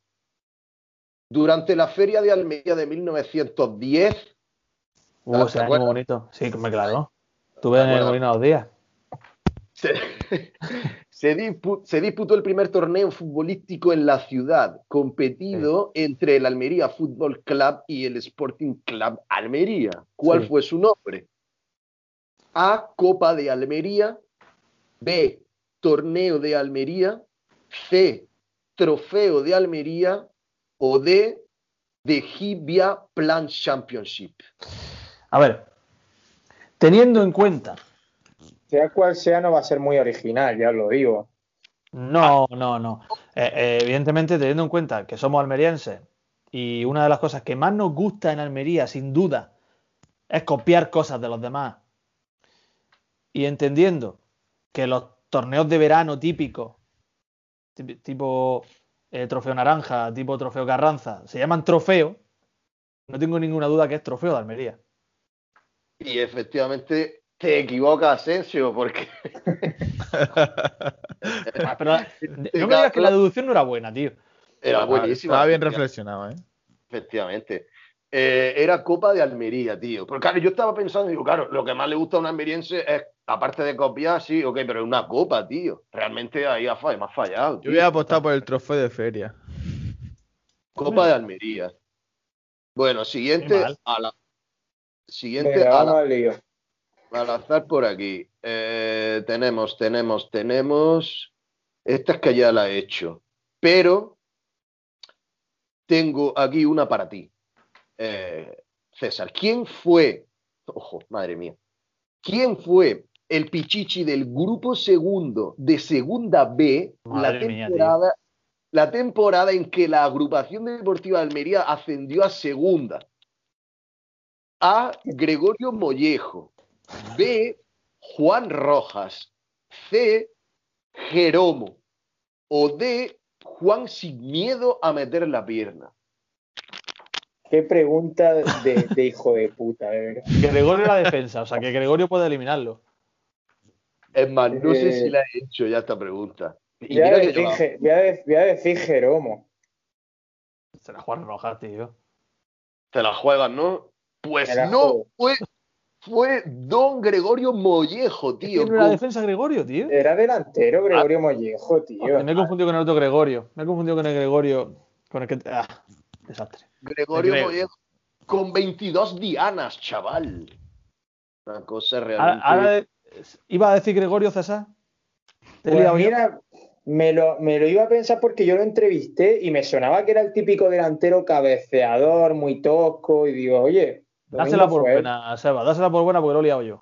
[SPEAKER 4] Durante la feria de Almería de 1910.
[SPEAKER 3] Uh, ese muy bonito. Sí, me claro. Tuve en el Molino dos días.
[SPEAKER 4] Se, disputó el primer torneo futbolístico en la ciudad, competido entre el Almería Fútbol Club y el Sporting Club Almería. ¿Cuál fue su nombre? A. Copa de Almería. B. Torneo de Almería. C. Trofeo de Almería. O D. The Hibia Plan Championship.
[SPEAKER 3] A ver, teniendo en cuenta
[SPEAKER 2] sea cual sea, no va a ser muy original, ya lo digo.
[SPEAKER 3] No, no, no. Eh, eh, evidentemente, teniendo en cuenta que somos almerienses y una de las cosas que más nos gusta en Almería, sin duda, es copiar cosas de los demás. Y entendiendo que los torneos de verano típicos, tipo eh, trofeo naranja, tipo trofeo Carranza, se llaman trofeo, no tengo ninguna duda que es trofeo de Almería.
[SPEAKER 4] Y efectivamente te equivocas, Asensio, porque. [laughs]
[SPEAKER 3] Ah, pero [laughs] no me digas que la deducción no era buena, tío.
[SPEAKER 4] Era buenísima.
[SPEAKER 5] Estaba bien reflexionado, ¿eh?
[SPEAKER 4] Efectivamente. Eh, era Copa de Almería, tío. Pero claro, yo estaba pensando, digo, claro, lo que más le gusta a un almeriense es, aparte de copiar, sí, ok, pero es una copa, tío. Realmente ahí ha fallado, más fallado.
[SPEAKER 5] Yo voy a apostar por el trofeo de feria.
[SPEAKER 4] Copa de Almería. Bueno, siguiente a la. Siguiente a la al azar por aquí. Eh, tenemos, tenemos, tenemos. Esta es que ya la he hecho. Pero tengo aquí una para ti. Eh, César, ¿quién fue? Ojo, madre mía. ¿Quién fue el Pichichi del grupo segundo de Segunda B la
[SPEAKER 3] mía,
[SPEAKER 4] temporada, la temporada en que la agrupación deportiva de Almería ascendió a Segunda? A. Gregorio Mollejo. B. Juan Rojas. C. Jeromo. O D. Juan sin miedo a meter la pierna.
[SPEAKER 2] Qué pregunta de, de hijo de puta, de verdad.
[SPEAKER 3] Gregorio la defensa, o sea que Gregorio puede eliminarlo.
[SPEAKER 4] Es más, no sé
[SPEAKER 2] Eh,
[SPEAKER 4] si la he hecho ya esta pregunta. Y
[SPEAKER 2] Voy a, decir,
[SPEAKER 4] yo-
[SPEAKER 2] Je- voy a de- voy a decir Jeromo.
[SPEAKER 3] Será Juan Rojas, tío.
[SPEAKER 4] te la juegas, ¿no? Pues
[SPEAKER 2] la
[SPEAKER 4] no,
[SPEAKER 2] juego.
[SPEAKER 4] fue, fue Don Gregorio Mollejo, tío.
[SPEAKER 3] no era
[SPEAKER 4] con-
[SPEAKER 3] defensa Gregorio, tío.
[SPEAKER 2] Era delantero Gregorio Mollejo,
[SPEAKER 3] Hostia,
[SPEAKER 2] tío.
[SPEAKER 3] me he confundido con el otro Gregorio. Me he confundido con el Gregorio. Con el que. Ah, desastre.
[SPEAKER 4] Gregorio
[SPEAKER 3] Grego.
[SPEAKER 4] Mollejo con 22 dianas, chaval. Una cosa realmente...
[SPEAKER 3] ahora, iba a decir Gregorio César.
[SPEAKER 2] Pues mira, me lo, me lo iba a pensar porque yo lo entrevisté y me sonaba que era el típico delantero cabeceador, muy tosco, y digo, oye,
[SPEAKER 3] Dásela por
[SPEAKER 2] fue
[SPEAKER 3] buena, Seba. Dásela por buena porque lo he liado yo.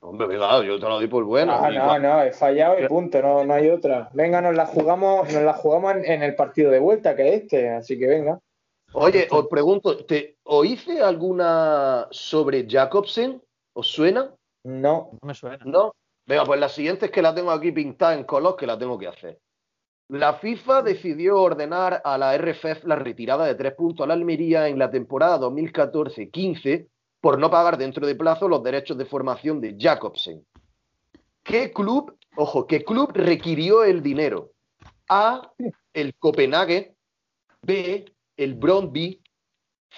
[SPEAKER 4] Hombre, cuidado, yo te lo doy por bueno.
[SPEAKER 2] Ah, no, no, he fallado y punto, no, no hay otra. Venga, nos la jugamos, nos la jugamos en, en el partido de vuelta, que es este, así que venga.
[SPEAKER 4] Oye, os pregunto, ¿te, ¿o hice alguna sobre Jacobsen? ¿Os suena?
[SPEAKER 2] No,
[SPEAKER 3] No me suena.
[SPEAKER 4] ¿No? Venga, pues la siguiente es que la tengo aquí pintada en color, que la tengo que hacer. La FIFA decidió ordenar a la RFF la retirada de tres puntos a la Almería en la temporada 2014-15 por no pagar dentro de plazo los derechos de formación de Jacobsen. ¿Qué club, ojo, qué club requirió el dinero? A, el Copenhague, B, el Brøndby,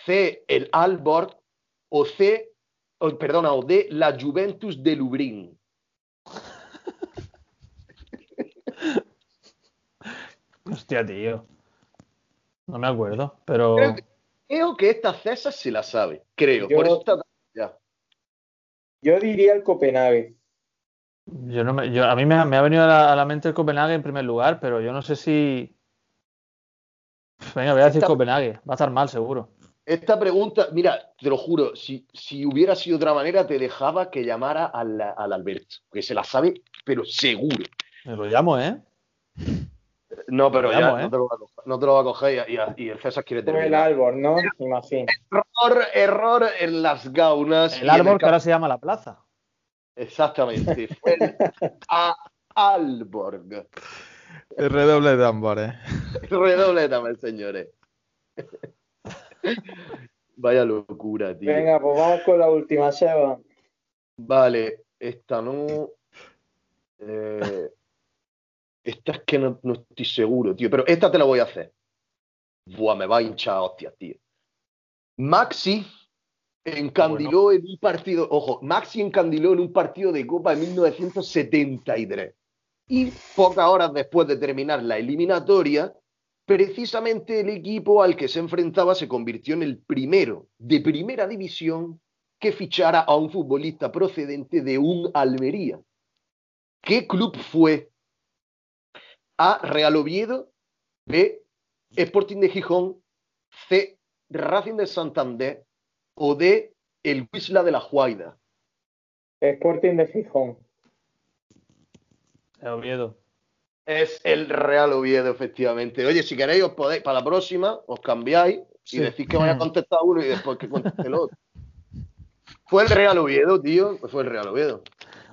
[SPEAKER 4] C, el Aalborg o C, o, o D, la Juventus de Lublin.
[SPEAKER 3] Hostia, tío. No me acuerdo, pero.
[SPEAKER 4] Creo que- Creo que esta César se la sabe, creo.
[SPEAKER 2] Yo-
[SPEAKER 4] Por eso está ya.
[SPEAKER 2] yo diría el Copenhague.
[SPEAKER 3] Yo no me, yo, a mí me ha, me ha venido a la, a la mente el Copenhague en primer lugar, pero yo no sé si. Venga, voy a decir
[SPEAKER 4] Esta-
[SPEAKER 3] Copenhague. Va a estar mal, seguro.
[SPEAKER 4] Esta pregunta, mira, te lo juro, si, si hubiera sido de otra manera, te dejaba que llamara al, al Alberto, que se la sabe, pero seguro.
[SPEAKER 3] Me lo llamo, ¿eh?
[SPEAKER 4] No, pero ya
[SPEAKER 3] Vamos, ¿eh?
[SPEAKER 4] no, te lo va a coger, no te lo va a coger y, y- y el César quiere
[SPEAKER 2] Fue el
[SPEAKER 4] terminar.
[SPEAKER 2] Albor, ¿no? Imagino.
[SPEAKER 4] Error, error en las gaunas.
[SPEAKER 3] El árbol que ahora se llama la plaza.
[SPEAKER 4] Exactamente. [laughs] Fue el a Alborg.
[SPEAKER 5] El redoble de tambores.
[SPEAKER 4] Redoble también, señores. Vaya locura, tío.
[SPEAKER 2] Venga, pues vamos con la última, Seba.
[SPEAKER 4] Vale, esta no. Eh, esta es que no, no estoy seguro, tío. Pero esta te la voy a hacer. Buah, me va a hinchar hostias, tío. Maxi encandiló en un partido. Ojo, Maxi encandiló en un partido de Copa en 1973. Y pocas horas después de terminar la eliminatoria, precisamente el equipo al que se enfrentaba se convirtió en el primero de primera división que fichara a un futbolista procedente de un Almería. ¿Qué club fue? A. Real Oviedo. B. Sporting de Gijón. C. Racing de Santander. O D. El Huisla de la Juaida.
[SPEAKER 2] Sporting de Gijón.
[SPEAKER 3] El Oviedo.
[SPEAKER 4] Es el Real Oviedo, efectivamente. Oye, si queréis, os podéis, para la próxima, os cambiáis
[SPEAKER 3] Sí.
[SPEAKER 4] y decís que vaya a contestar uno y después que conteste el otro. Fue el Real Oviedo, tío. Pues fue el Real Oviedo.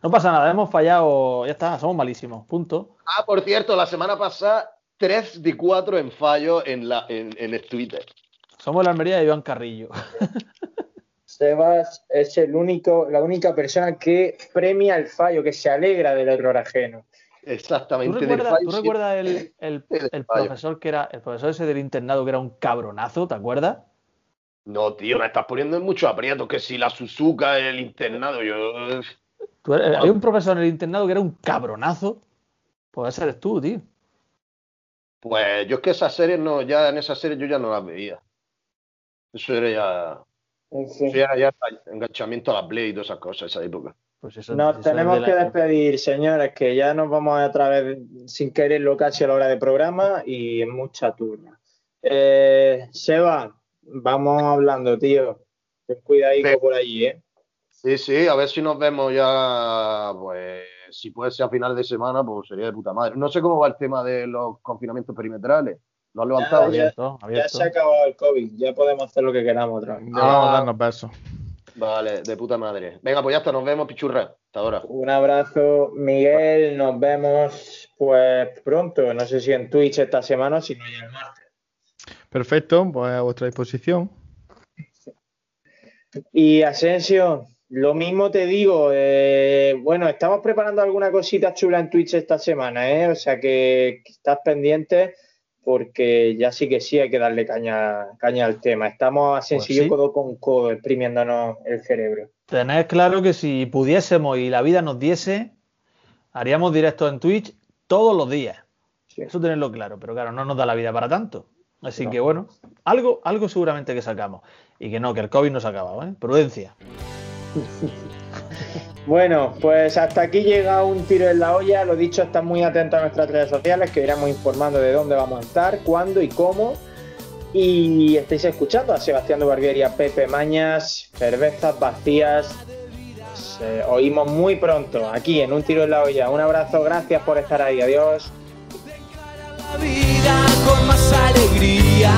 [SPEAKER 3] No pasa nada, hemos fallado. Ya está, somos malísimos. Punto.
[SPEAKER 4] Ah, por cierto, la semana pasada, 3 de 4 en fallo en, la, en, en el Twitter.
[SPEAKER 3] Somos la Almería de Iván Carrillo. [laughs]
[SPEAKER 2] Sebas es el único, la única persona que premia el fallo, que se alegra del error ajeno.
[SPEAKER 3] ¿Tú
[SPEAKER 4] Exactamente. del
[SPEAKER 3] recuerdas, tú recuerdas el, el- [laughs] el profesor que era el profesor ese del internado que era un cabronazo, ¿te acuerdas?
[SPEAKER 4] No, tío, me estás poniendo en mucho aprieto. Que si la Suzuka, el internado, yo.
[SPEAKER 3] Tú eres- hay un profesor en el internado que era un cabronazo. Pues ese eres tú, tío.
[SPEAKER 4] Pues yo es que esas series no, ya en esas series yo ya no las veía. Eso era ya.
[SPEAKER 2] En fin.
[SPEAKER 4] Eso ya era ya enganchamiento a la Play y todas esas cosas, esa época.
[SPEAKER 3] Pues eso,
[SPEAKER 2] Nos
[SPEAKER 3] eso
[SPEAKER 2] tenemos
[SPEAKER 3] de
[SPEAKER 2] que despedir, señores, que ya nos vamos a través sin quererlo casi a la hora de programa y en mucha turna. Eh, Seba, vamos hablando, tío. Ten cuidadito
[SPEAKER 4] Venga.
[SPEAKER 2] por allí, ¿eh?
[SPEAKER 4] Sí, sí, a ver si nos vemos ya, pues, si puede ser a final de semana, pues sería de puta madre. No sé cómo va el tema de los confinamientos perimetrales. ¿Lo has levantado?
[SPEAKER 2] Ya,
[SPEAKER 3] Abierto,
[SPEAKER 2] Ya
[SPEAKER 3] abierto.
[SPEAKER 2] se ha acabado el COVID, ya podemos hacer lo que queramos otra vez.
[SPEAKER 5] Ya vamos a darnos besos.
[SPEAKER 4] Vale, de puta madre. Venga, pues ya está, nos vemos, pichurra. Hasta ahora.
[SPEAKER 2] Un abrazo, Miguel. Nos vemos pues pronto. No sé si en Twitch esta semana o si no ya el martes.
[SPEAKER 5] Perfecto, pues a vuestra disposición.
[SPEAKER 2] Y Asensio, lo mismo te digo. eh, bueno, estamos preparando alguna cosita chula en Twitch esta semana, ¿eh? O sea que, que estás pendiente porque ya sí que sí hay que darle caña, caña al tema. Estamos y yo
[SPEAKER 3] sí.
[SPEAKER 2] codo con codo exprimiéndonos el cerebro.
[SPEAKER 3] Tened claro que si pudiésemos y la vida nos diese, haríamos directos en Twitch todos los días.
[SPEAKER 2] Sí.
[SPEAKER 3] Eso tenerlo claro, pero claro, no nos da la vida para tanto. Así
[SPEAKER 2] No.
[SPEAKER 3] que bueno, algo, algo seguramente que sacamos. Y que no, que el COVID no se ha acabado, ¿eh? Prudencia.
[SPEAKER 2] Bueno, pues hasta aquí llega un tiro en la olla. Lo dicho, están muy atentos a nuestras redes sociales, que iremos informando de dónde vamos a estar, cuándo y cómo. Y estáis escuchando a Sebastián de Barbieri y a Pepe Mañas, cervezas vacías. Nos, eh, oímos muy pronto aquí en Un Tiro en la Olla. Un abrazo, gracias por estar ahí. Adiós.
[SPEAKER 6] la vida con más alegría.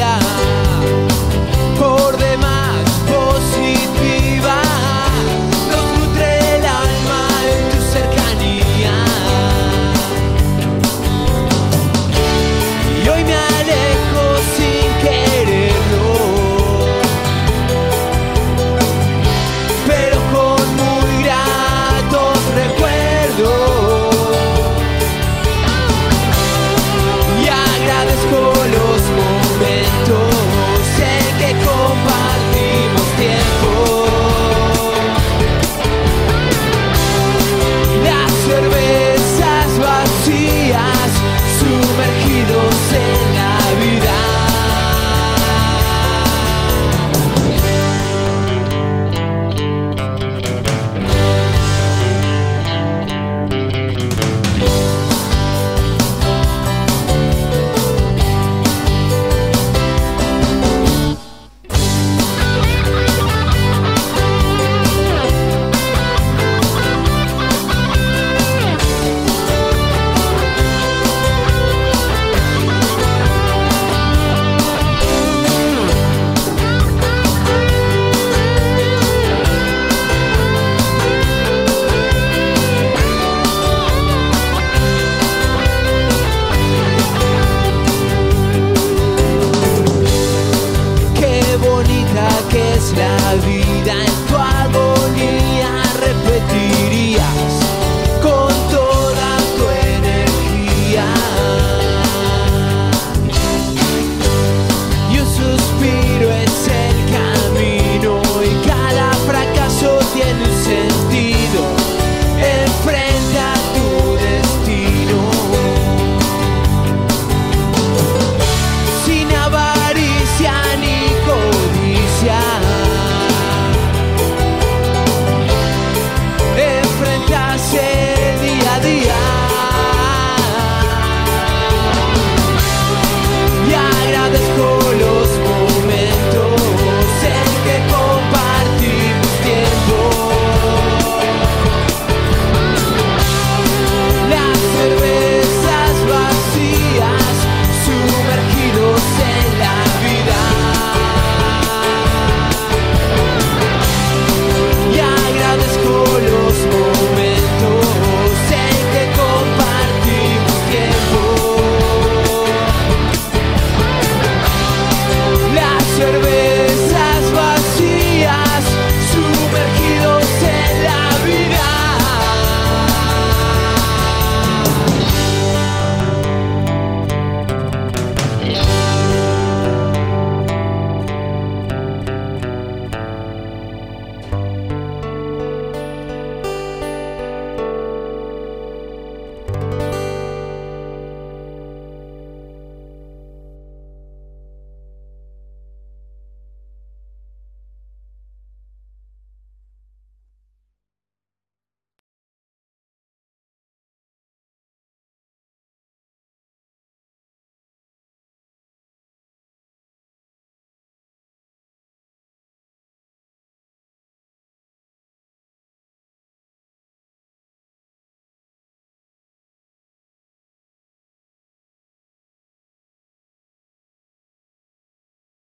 [SPEAKER 6] Yeah.